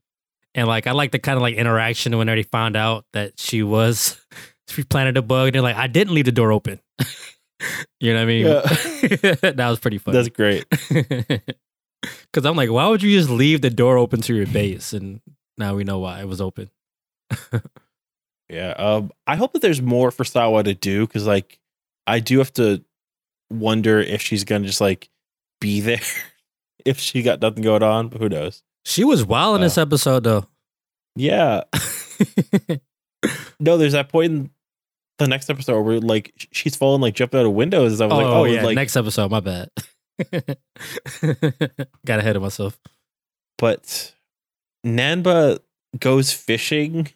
And like I like the kind of like interaction when they found out that she was she planted a bug and they're like, I didn't leave the door open. you know what I mean? that was pretty funny. That's great. Because I'm like, why would you just leave the door open to your base? And now we know why it was open. Yeah. Um, I hope that there's more for Sawa to do because, like, I do have to wonder if she's gonna just like be there if she got nothing going on. But who knows? She was wild in this episode though. Yeah. No, there's that point in the next episode where like she's falling like jumping out of windows. I was oh, like, oh, yeah, like, next episode. My bad. Got ahead of myself. but Nanba goes fishing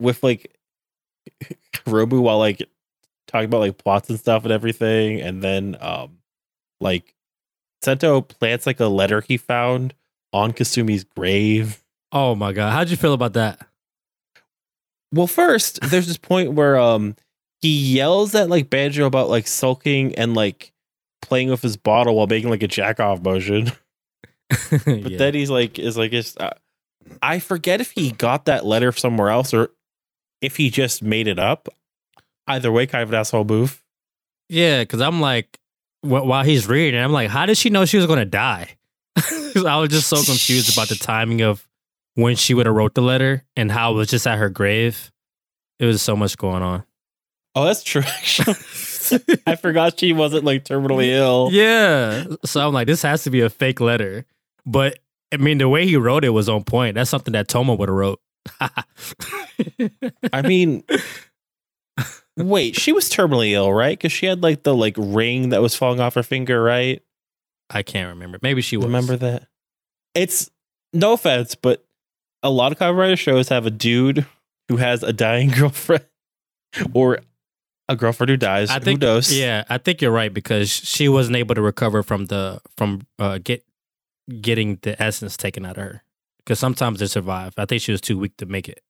with like Robu while like talking about like plots and stuff and everything, and then um like Sento plants like a letter he found on Kasumi's grave. Oh my god, how'd you feel about that? Well, first there's this point where um he yells at like Banjo about like sulking and like playing with his bottle while making like a jack off motion. But Yeah. then he's like, is like, it's, uh, I forget if he got that letter somewhere else or if he just made it up. Either way, kind of an asshole move. yeah, because I'm like, wh- while he's reading, I'm like, how did she know she was going to die? I was just so confused about the timing of when she would have wrote the letter and how it was just at her grave. It was so much going on. Oh, that's true. I forgot she wasn't like terminally ill. Yeah. So I'm like, this has to be a fake letter. But I mean, the way he wrote it was on point. That's something that Toma would have wrote. I mean, wait, she was terminally ill, right? Because she had like the like ring that was falling off her finger, right? I can't remember. Maybe she was. Remember that? It's no offense, but a lot of Kamen Rider shows have a dude who has a dying girlfriend or a girlfriend who dies. I think who knows? Yeah, I think you're right because she wasn't able to recover from the from uh, get getting the essence taken out of her. Because sometimes they survive. I think she was too weak to make it.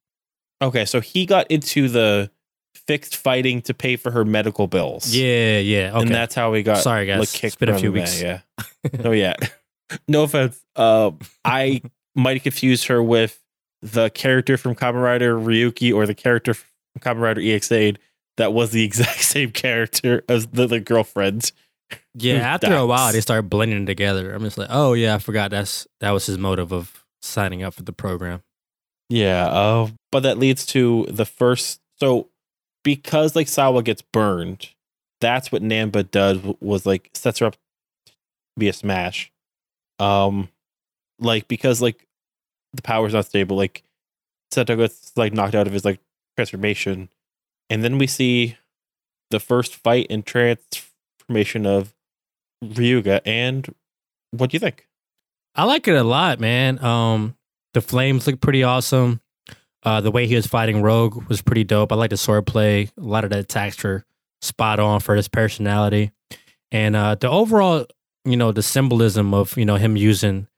Okay, so he got into the fixed fighting to pay for her medical bills. Yeah, yeah. Okay. And that's how he got Sorry, guys. like kicked It's been a few weeks. Yeah. oh yeah. no offense. Uh, I might have confused her with the character from Kamen Rider Ryuki or the character from Kamen Rider Ex-Aid that was the exact same character as the, the girlfriend. yeah. After a while, they start blending together. I'm just like, oh yeah, I forgot. That's that was his motive of signing up for the program. Yeah, uh, but that leads to the first. So, because like Sawa gets burned, that's what Nanba does. Was like sets her up to be a smash. Um, like because like the power's not stable. Like Sento gets like knocked out of his like transformation, and then we see the first fight and transformation of Ryuga. And what do you think? I like it a lot, man. Um, the flames look pretty awesome. Uh, the way he was fighting Rogue was pretty dope. I like the sword play. A lot of the attacks were spot on for his personality, and uh, the overall, you know, the symbolism of you know him using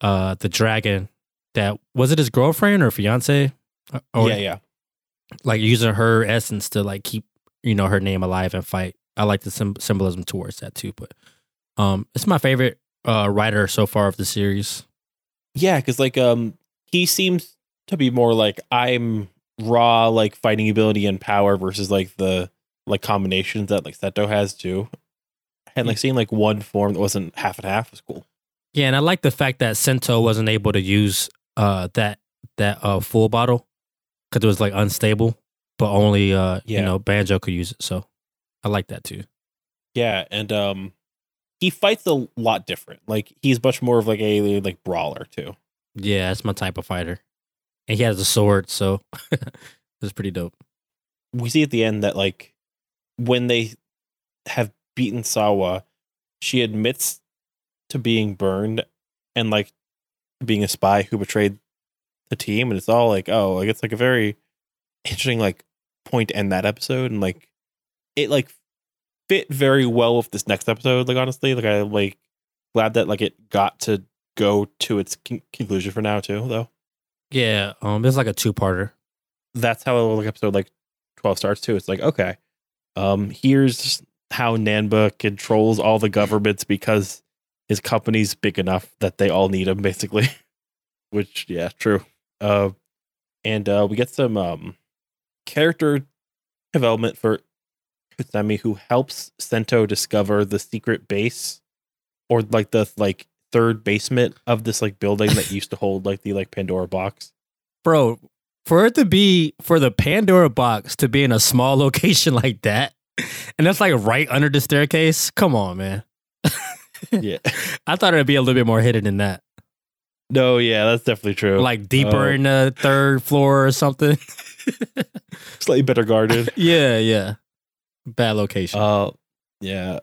uh the dragon. That was it his girlfriend or fiance? Uh, Or, yeah, yeah. like using her essence to like keep you know her name alive and fight. I like the sym- symbolism towards that too. But um, it's my favorite uh rider so far of the series. Yeah, because like um he seems to be more like I'm raw like fighting ability and power versus like the like combinations that like Sento has too. And like seeing like one form that wasn't half and half was cool. Yeah, and I like the fact that Sento wasn't able to use uh that that uh full bottle because it was like unstable, but only uh Yeah. you know Banjo could use it. So I like that too. Yeah, and um he fights a lot different. Like he's much more of like a like brawler too. Yeah, that's my type of fighter, and he has a sword, so it's pretty dope. We see at the end that like when they have beaten Sawa, she admits to being burned and like being a spy who betrayed the team, and it's all like, oh, like it's like a very interesting like point to end that episode and like it like fit very well with this next episode. Like honestly, like I like glad that like it got to go to its con- conclusion for now too. Though Yeah, um, it's like a two parter. that's how like episode like twelve starts too. It's like okay, um, here's how Nanba controls all the governments because his company's big enough that they all need him basically. Which yeah, true. Uh, and uh, we get some um character development for Kutsami who helps Sento discover the secret base or like the like third basement of this like building that used to hold like the like Pandora box. Bro, for it to be for the Pandora box to be in a small location like that, and that's like right under the staircase. Come on, man. Yeah. I thought it'd be a little bit more hidden than that. No, yeah, that's definitely true. Like deeper Uh, in the third floor or something. slightly better guarded. yeah, yeah. Bad location. uh yeah.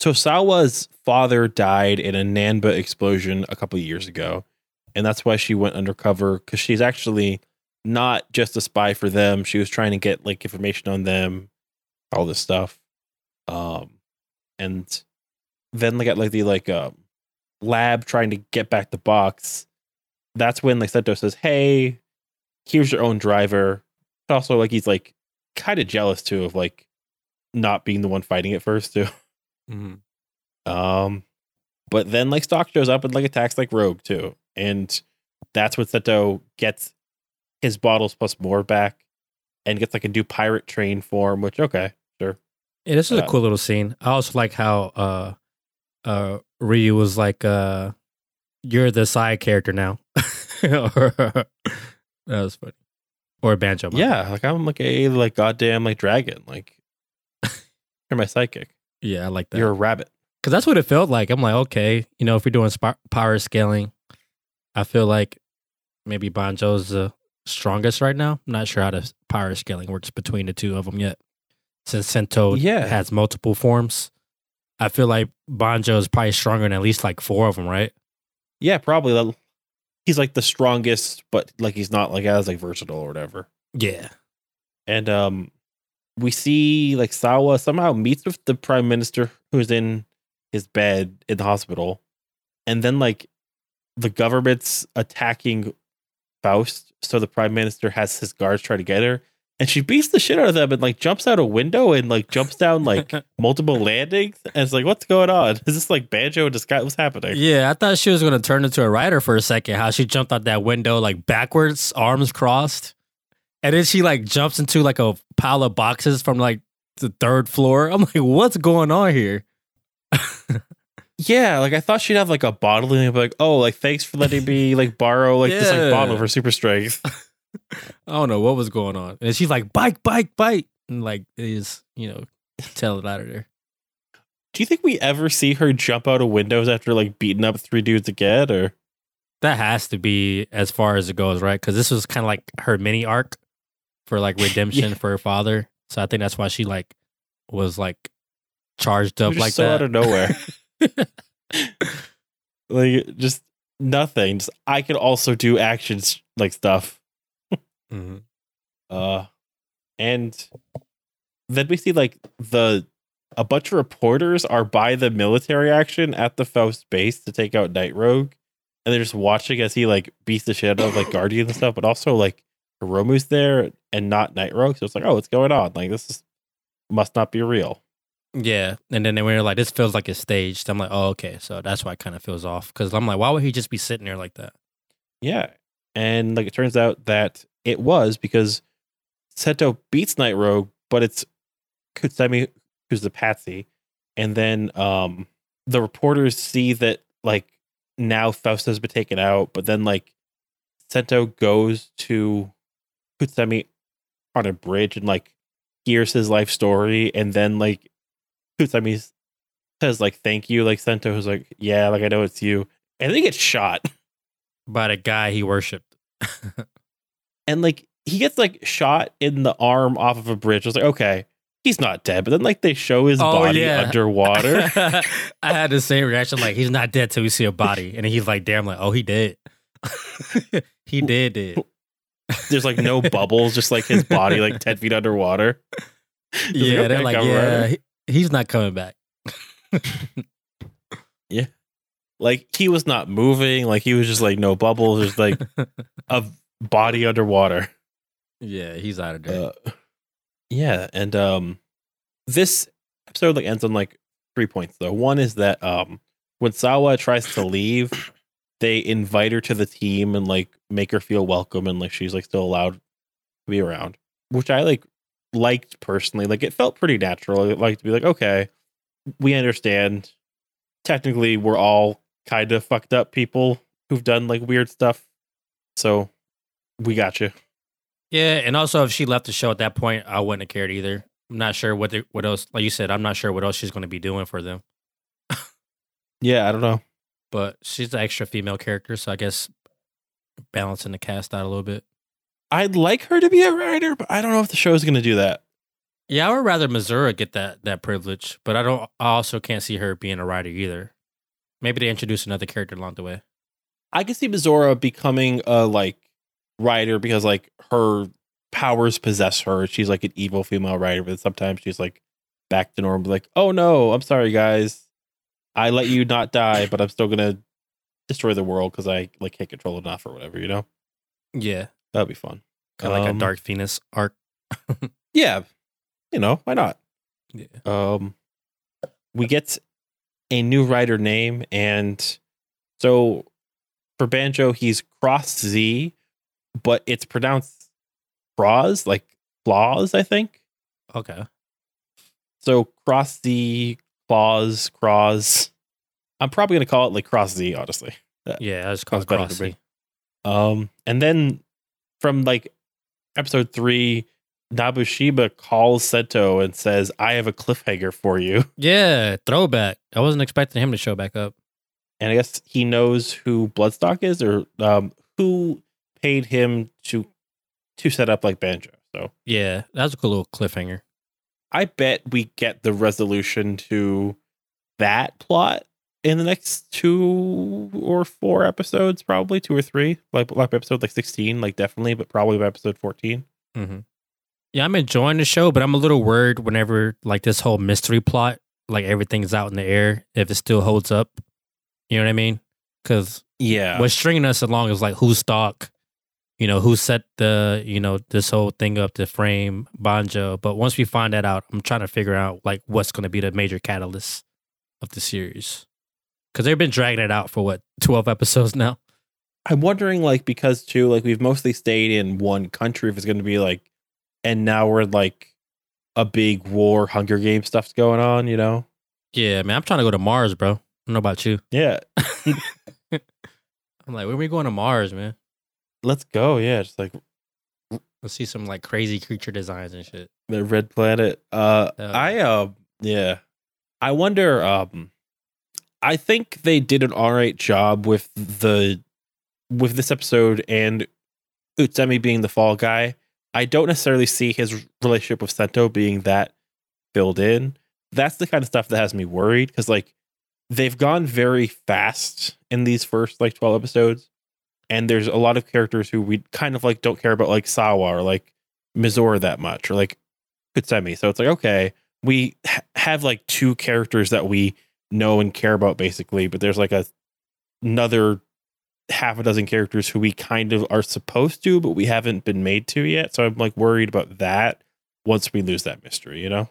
Tosawa's father died in a Nanba explosion a couple of years ago. And that's why she went undercover because she's actually not just a spy for them. She was trying to get like information on them, all this stuff. Um and then like at like the like um lab trying to get back the box. That's when like Sento says, Hey, here's your own driver. But also like he's like kind of jealous too of like not being the one fighting it first too. Mhm. Um, but then like Stalk shows up and like attacks like Rogue too, and that's when Sento gets his bottles plus more back, and gets like a new pirate train form. Which okay, sure. Yeah, this is a uh, cool little scene. I also like how uh uh Ryu was like uh you're the side character now. that was funny. Or Banjo. Yeah, like I'm like a like goddamn like dragon. Like you're my psychic. Yeah, I like that. You're a rabbit. Because that's what it felt like. I'm like, okay, you know, if we're doing sp- power scaling, I feel like maybe Banjo's the strongest right now. I'm not sure how the power scaling works between the two of them yet. Since Sento Yeah. has multiple forms, I feel like Banjo is probably stronger than at least like four of them, right? Yeah, probably. He's like the strongest, but like he's not like as like versatile or whatever. Yeah. and um we see like Sawa somehow meets with the prime minister who's in his bed in the hospital and then like the government's attacking Faust so the prime minister has his guards try to get her and she beats the shit out of them and like jumps out a window and like jumps down like multiple landings and it's like what's going on is this like banjo in disguise what's happening Yeah, I thought she was going to turn into a rider for a second. How she jumped out that window like backwards, arms crossed. And then she like jumps into like a pile of boxes from like the third floor. I'm like, what's going on here? yeah like i thought she'd have like a bottle and be like oh like thanks for letting me like borrow like this like Yeah. bottle for super strength I don't know what was going on. And she's like, bike, bike, bike. And like, is, you know, tell it out of there. Do you think we ever see her jump out of windows after like beating up three dudes again? Or That has to be as far as it goes, right? Because this was kind of like her mini arc for like redemption Yeah. for her father. So I think that's why she like was like charged up like so that. out of nowhere, like just nothing. Just, I could also do actions like stuff. Mhm. Uh, and then we see like the a bunch of reporters are by the military action at the Faust base to take out Night Rogue, and they're just watching as he like beats the shit out of like Guardian and stuff. But also like Hiromu's there and not Night Rogue, so it's like, oh, what's going on? Like this is must not be real. Yeah. And then they were like, this feels like it's staged. I'm like, oh, okay. So that's why it kind of feels off. Because I'm like, why would he just be sitting there like that? Yeah. And like it turns out that it was because Sento beats Night Rogue, but it's Kutsemi who's the patsy. And then um the reporters see that like now Faust has been taken out, but then like Sento goes to Kutsemi on a bridge and like hears his life story and then like Kutsemi says like thank you like Sento who's like yeah like I know it's you and they get shot By the guy he worshipped. and like he gets like shot in the arm off of a bridge. I was like, okay, he's not dead. But then like they show his Oh, body yeah. underwater. I had the same reaction. Like, he's not dead till we see a body. And he's like, damn, like, oh, he did. he did, did. there's like no bubbles, just like his body like ten feet underwater. Just yeah, okay, they're like, yeah, he- he's not coming back. Yeah, like he was not moving, like he was just like no bubbles, just like a body underwater. yeah, he's out of there. Uh, yeah, and um, this episode like ends on like three points though. One is that um, when Sawa tries to leave, they invite her to the team and like make her feel welcome and like she's like still allowed to be around, which I like liked personally. Like it felt pretty natural. Like to be like, okay, we understand. Technically, we're all kind of fucked up people who've done like weird stuff, so we got you. yeah, and also if she left the show at that point, I wouldn't have cared either. I'm not sure what they, what else. Like you said, I'm not sure what else she's going to be doing for them. Yeah, I don't know. But she's an extra female character, so I guess balancing the cast out a little bit. I'd like her to be a rider, but I don't know if the show's going to do that. Yeah, I would rather Misora get that that privilege, but I don't. I also can't see her being a rider either. Maybe they introduce another character along the way. I can see Misora becoming a like rider because like her powers possess her. She's like an evil female rider, but sometimes she's like back to normal. Like, oh no, I'm sorry guys, I let you not die, but I'm still gonna destroy the world because I like can't control enough or whatever. You know, Yeah, that'd be fun. kind of like Um, a Dark Venus arc. Yeah, you know why not? Yeah. um we get a new rider name and so for banjo he's cross z but it's pronounced cross like claws i think Okay. so cross z claws cross i'm probably gonna call it like cross z honestly Yeah, I just Sounds call it better to Crossy. um and then from like episode three nabushiba calls sento and says i have a cliffhanger for you Yeah, throwback. I wasn't expecting him to show back up. and I guess he knows who Blood Stalk is, or um, who paid him to to set up like Banjo. So Yeah, that was a cool little cliffhanger. I bet we get the resolution to that plot in the next two or four episodes, probably two or three, like like episode like sixteen, like definitely, but probably by episode fourteen. mm-hmm. Yeah, I'm enjoying the show, but I'm a little worried whenever like this whole mystery plot, like everything's out in the air, if it still holds up. You know what I mean? Because Yeah, what's stringing us along is like who stalk, you know, who set the, you know, this whole thing up to frame Banjo. But once we find that out, I'm trying to figure out like what's going to be the major catalyst of the series. Because they've been dragging it out for what, 12 episodes now? I'm wondering, like, because too, like, we've mostly stayed in one country. If it's going to be like, and now we're like a big war, Hunger Game stuff's going on. You know? Yeah, man, I'm trying to go to Mars, bro. I don't know about you. Yeah, I'm like, where are we going to Mars, man? Let's go. Yeah, just like Let's see some like crazy creature designs and shit. the red planet. Uh, I uh, yeah, I wonder. Um, I think they did an all right job with the with this episode and Utsumi being the fall guy. I don't necessarily see his relationship with Sento being that filled in. That's the kind of stuff that has me worried because like they've gone very fast in these first like 12 episodes and there's a lot of characters who we kind of like don't care about like Sawa or like Misora that much or like Kutsemi. So it's like okay, we ha- have like two characters that we know and care about basically, but there's like a another half a dozen characters who we kind of are supposed to, but we haven't been made to yet. So I'm like worried about that once we lose that mystery, you know?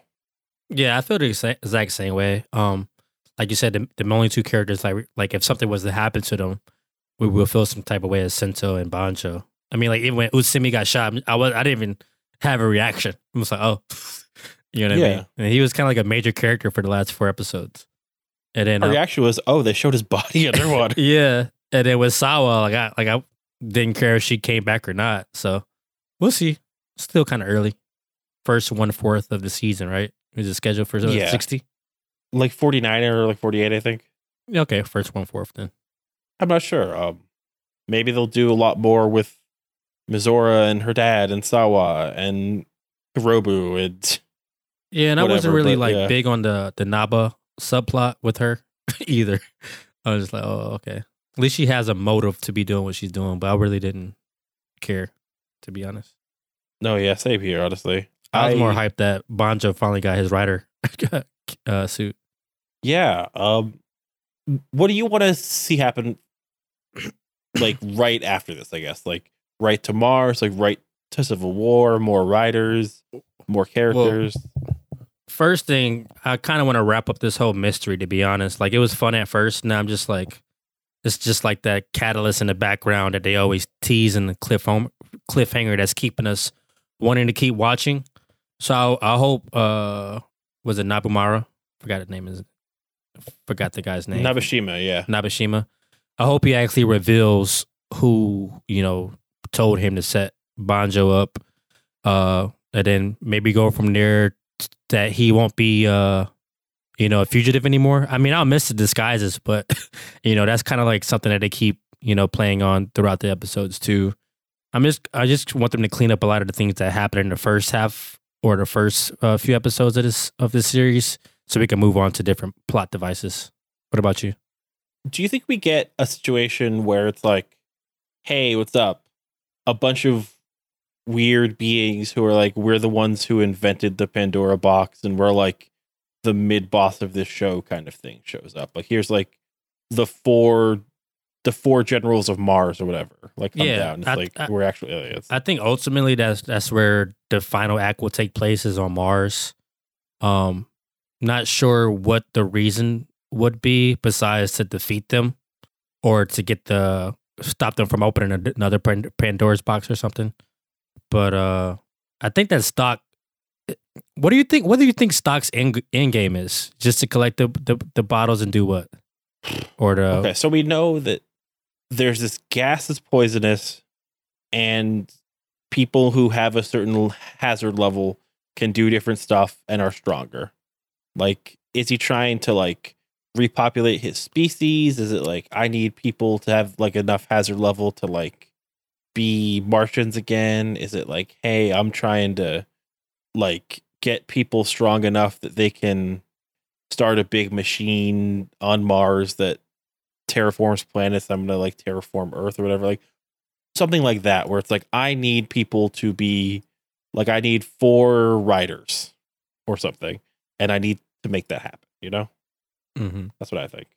Yeah, I feel the exact same way. Um, like you said, the, the only two characters like like if something was to happen to them, we will feel some type of way as Sento and Banjo. I mean, like even when Utsumi got shot, I was I didn't even have a reaction. I was like, oh, you know what I mean? And he was kind of like a major character for the last four episodes. And then Our uh, reaction was, oh, they showed his body underwater. yeah, and then with Sawa, like I like I didn't care if she came back or not. So we'll see. Still kind of early. First one fourth of the season, right? Is it scheduled for Yeah. sixty? like 49 or like 48, I think. Okay, first one fourth then. I'm not sure. Um, maybe they'll do a lot more with Misora and her dad and Sawa and Hirobu and Yeah, and I wasn't really but, like yeah. big on the the Naba subplot with her either. I was just like, oh, okay. At least she has a motive to be doing what she's doing, but I really didn't care to be honest. No, yeah, same here. Honestly, I was more hyped that Banjo finally got his rider uh, suit. Yeah. Um, what do you want to see happen? like right after this, I guess. Like right to Mars. Like right to Civil War. More riders. More characters. First thing, I kind of want to wrap up this whole mystery. To be honest, like it was fun at first. Now I'm just like, it's just like that catalyst in the background that they always tease in the cliff home, cliffhanger that's keeping us wanting to keep watching. So I, I hope. uh Was it Nabumara? Forgot his name is. Forgot the guy's name. Nabeshima. Yeah. Nabeshima. I hope he actually reveals who you know told him to set Banjo up, uh, and then maybe go from there that he won't be, uh, you know, a fugitive anymore. I mean, I'll miss the disguises, but you know, that's kind of like something that they keep you know playing on throughout the episodes too. I'm just, I just want them to clean up a lot of the things that happened in the first half or the first uh, few episodes of this of this series, so we can move on to different plot devices. What about you? Do you think we get a situation where it's like, hey, what's up? A bunch of weird beings who are like, we're the ones who invented the Pandora box and we're like the mid boss of this show kind of thing shows up. Like, here's like the four. The four generals of Mars or whatever, like come Yeah, down. It's I- like I- we're actually aliens. I think ultimately that's that's where the final act will take place is on Mars. Um, not sure what the reason would be besides to defeat them or to get the stop them from opening another Pandora's box or something. But uh, I think that Stalk. What do you think? What do you think Stalk's end, end game is? Just to collect the, the the bottles and do what? Or the Okay, so we know that there's this gas that's poisonous, and people who have a certain hazard level can do different stuff and are stronger. Like, is he trying to like repopulate his species? Is it like I need people to have like enough hazard level to like be Martians again? Is it like, hey, I'm trying to like get people strong enough that they can start a big machine on Mars that terraforms planets. I'm gonna like terraform Earth or whatever, like something like that, where it's like I need people to be like I need four riders or something, and I need to make that happen. You know, Mhm. that's what I think.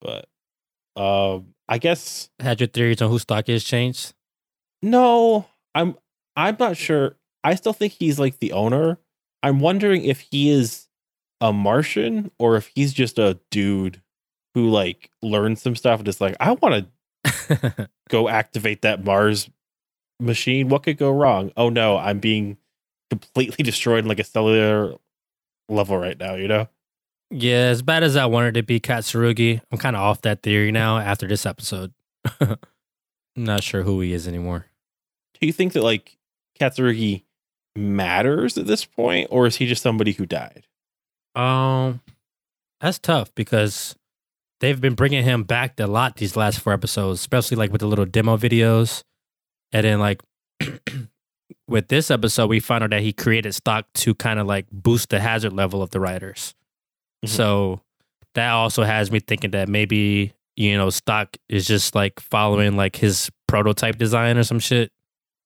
But um, I guess had your theories on who Stalk is changed. no, I'm I'm not sure. I still think he's like the owner. I'm wondering if he is a Martian or if he's just a dude who like learned some stuff and is like, I want to go activate that Mars machine. What could go wrong? Oh no, I'm being completely destroyed in like a cellular level right now, you know? Yeah, as bad as I wanted to be Katsuragi, I'm kind of off that theory now after this episode. I'm not sure who he is anymore. Do you think that like Katsuragi matters at this point, or is he just somebody who died? Um, that's tough because they've been bringing him back a lot these last four episodes, especially like with the little demo videos, and then like with this episode, we found out that he created Stalk to kind of like boost the hazard level of the riders. Mhm. So that also has me thinking that maybe you know Stalk is just like following like his prototype design or some shit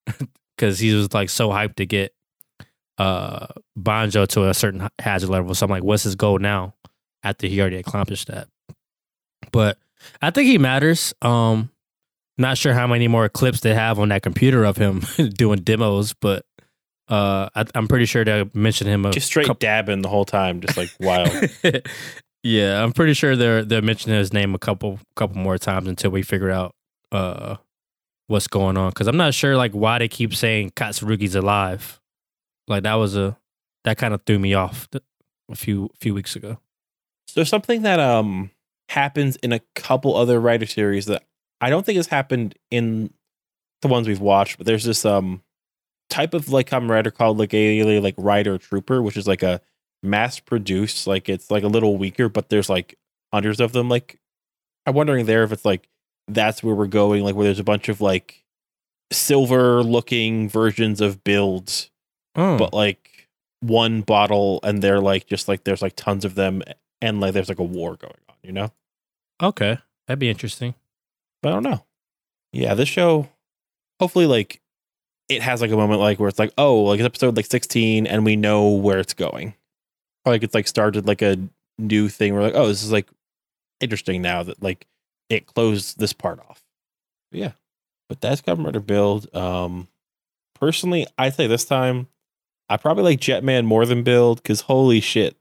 because he was like so hyped to get uh Banjo to a certain hazard level. So I'm like, what's his goal now after he already accomplished that? But I think he matters. Um not sure how many more clips they have on that computer of him doing demos, but uh I, I'm pretty sure they mentioned him a Just straight couple- dabbing the whole time, just like wild. yeah, I'm pretty sure they're they're mentioning his name a couple couple more times until we figure out uh what's going on. Because I'm not sure like why they keep saying Katsuragi's alive. Like that was a that kind of threw me off a few few weeks ago. So something that um happens in a couple other rider series that I don't think has happened in the ones we've watched, but there's this um type of like Kamen Rider called like a like rider trooper, which is like a mass produced, like it's like a little weaker, but there's like hundreds of them. Like I'm wondering there if it's like that's where we're going, like where there's a bunch of like silver looking versions of builds Oh, but like one bottle and they're like just like there's like tons of them and like there's like a war going on, you know? okay, that'd be interesting. But I don't know. Yeah, this show hopefully like it has like a moment like where it's like, oh, like it's episode like 16 and we know where it's going. Or like it's like started like a new thing where like, oh, this is like interesting now that like it closed this part off. Yeah. But that's Kamen Rider build. Um personally, I say this time I probably like Jetman more than build because holy shit,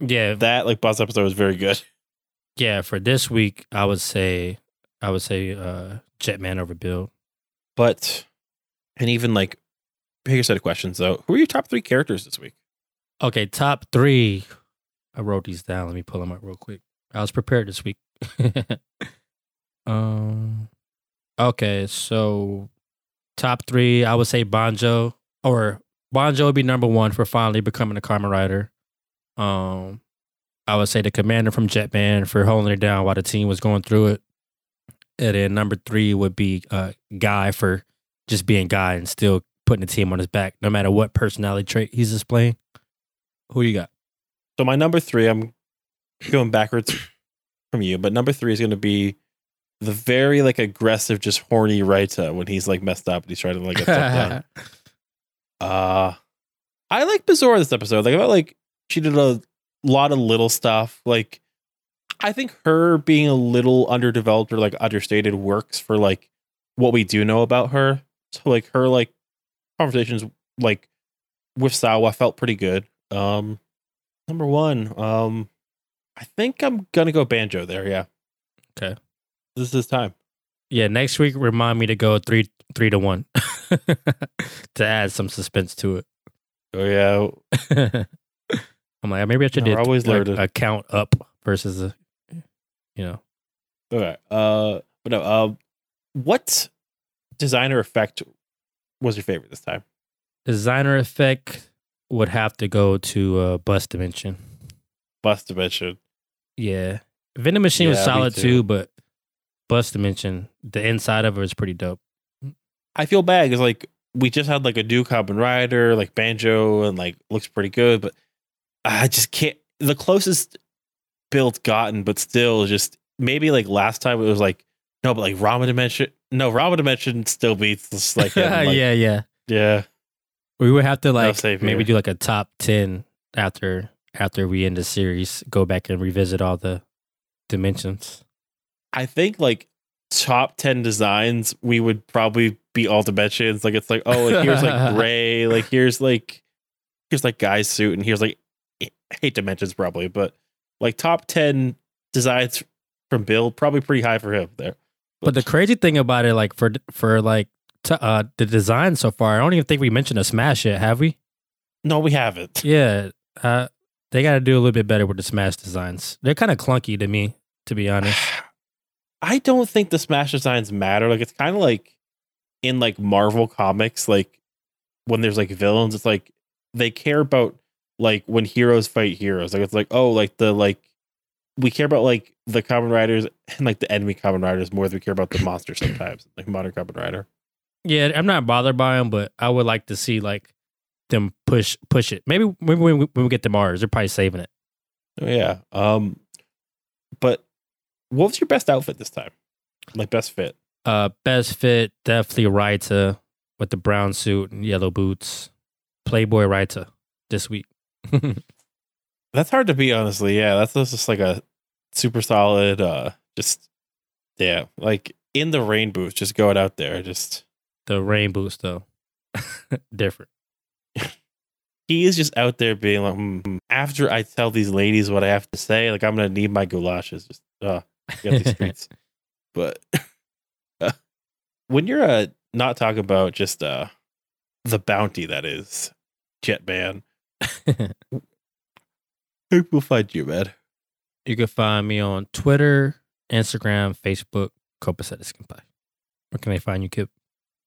Yeah, that like boss episode was very good. yeah. For this week, I would say I would say uh Jetman over Build. But and even like bigger set of questions though. Who are your top three characters this week? Okay, top three. I wrote these down. Let me pull them up real quick. I was prepared this week. um. Okay, so top three. I would say Bonjo or Bonjo would be number one for finally becoming a Kamen Rider. Um, I would say the commander from Jetman for holding it down while the team was going through it. And then number three would be uh, Guy for just being Guy and still putting the team on his back, no matter what personality trait he's displaying. Who you got? So my number three, I'm going backwards from you, but number three is going to be the very like aggressive, just horny Raita when he's like messed up and he's trying to like get stuff done. Uh, I like Bizarre this episode. Like I felt like she did a lot of little stuff. Like I think her being a little underdeveloped or like understated works for like what we do know about her. So like her like conversations like with Sawa felt pretty good. Um number one, um I think I'm gonna go banjo there, yeah. Okay. This is time. Yeah, next week remind me to go three three to one to add some suspense to it. Oh yeah. I'm like maybe I should No, do always like, a count up versus a you know Okay. Uh but no, uh what designer effect was your favorite this time? designer effect would have to go to uh, bus dimension. Bust dimension. Yeah, vending machine was Yeah, me solid too. too, but bus dimension the inside of it was pretty dope. I feel bad because like we just had like a new Kamen Rider, like Banjo, and like looks pretty good, but I just can't. The closest build gotten, but still, just maybe like last time it was like no, but like Rama Dimension, no, Rama Dimension still beats this like, him, like yeah, yeah. yeah. We would have to like maybe here. do like a top ten after after we end the series. Go back and revisit all the dimensions. I think like top 10 designs, we would probably be all dimensions. Like, it's like, oh, like, here's like Rey, like, here's like, here's like Guy's suit, and here's like eight dimensions, probably, but like top 10 designs from Build, probably pretty high for him there. But the crazy thing about it, like for for like t- uh the design so far, I don't even think we mentioned a smash yet, have we? no, we haven't. Yeah, uh, they got to do a little bit better with the smash designs. They're kind of clunky to me, to be honest. I don't think the Smash designs matter. Like, it's kind of like in like Marvel comics, like when there's like villains, it's like they care about like when heroes fight heroes. Like, it's like, oh, like the like we care about like the Kamen Riders and like the enemy Kamen Riders more than we care about the monster sometimes, like Modern Kamen Rider. Yeah, I'm not bothered by them, but I would like to see like them push push it. Maybe maybe when we, when we get to Mars, they're probably saving it. Oh, yeah. Um, but what was your best outfit this time? Like best fit? Uh, best fit definitely Raita with the brown suit and yellow boots. Playboy Raita this week. That's hard to be, honestly. Yeah, that's that's just like a super solid. uh Just yeah, like in the rain boots, just going out there. Just the rain boots though, different. he is just out there being like, hmm, hmm, after I tell these ladies what I have to say, like I'm gonna need my goulashes. Just uh, get these streets. but when you're uh not talking about just uh the bounty that is Jetman, who will find you, man? You can find me on Twitter, Instagram, Facebook, Copacetic Senpai. Where can they find you, Kip?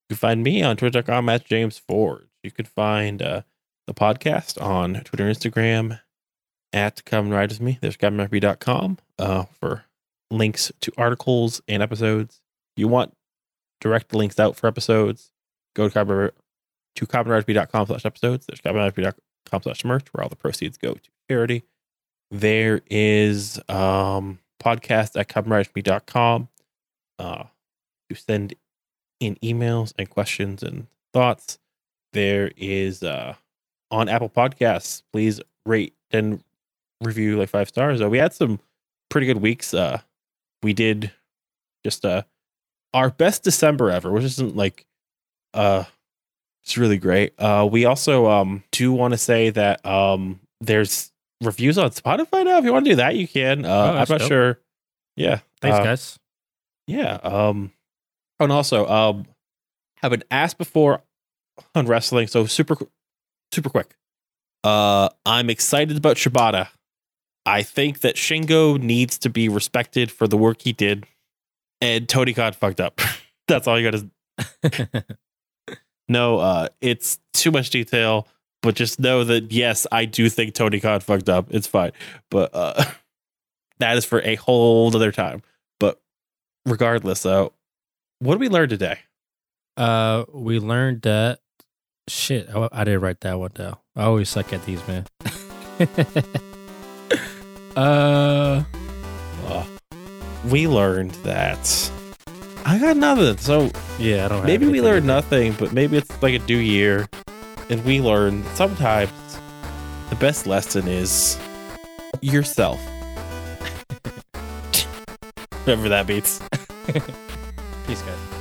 You can find me on twitter.com at James Forge. You can find uh, the podcast on Twitter and Instagram at Come Ride With Me. There's ComeRideWithMe.com uh, for links to articles and episodes. If you want direct links out for episodes, go to Common to CommonRideWithMe.com slash episodes. There's CommonRideWithMe.com slash merch where all the proceeds go to charity. There is um podcast at CommonRideWithMe.com uh, to send in emails and questions and thoughts. There is uh on Apple Podcasts. Please rate and review like five stars. Uh, we had some pretty good weeks. Uh, we did just uh our best December ever, which isn't like uh it's really great. Uh we also um do want to say that um there's reviews on Spotify now. If you want to do that, you can. Uh Oh, I'm not dope. sure. Yeah. Thanks, uh, guys. Yeah. Um and also um have been asked before on wrestling, so super super quick. Uh I'm excited about Shibata. I think that Shingo needs to be respected for the work he did. And Tony Khan fucked up. That's all you gotta no, uh it's too much detail, but just know that yes, I do think Tony Khan fucked up. It's fine. But uh that is for a whole other time. But regardless, though, what did we learn today? uh, we learned that shit. I, I didn't write that one down. I always suck at these, man. uh, we learned that I got nothing. So yeah, I don't. Have maybe we learned nothing, but maybe it's like a new year, and we learned sometimes the best lesson is yourself. Whatever that means. Peace, guys.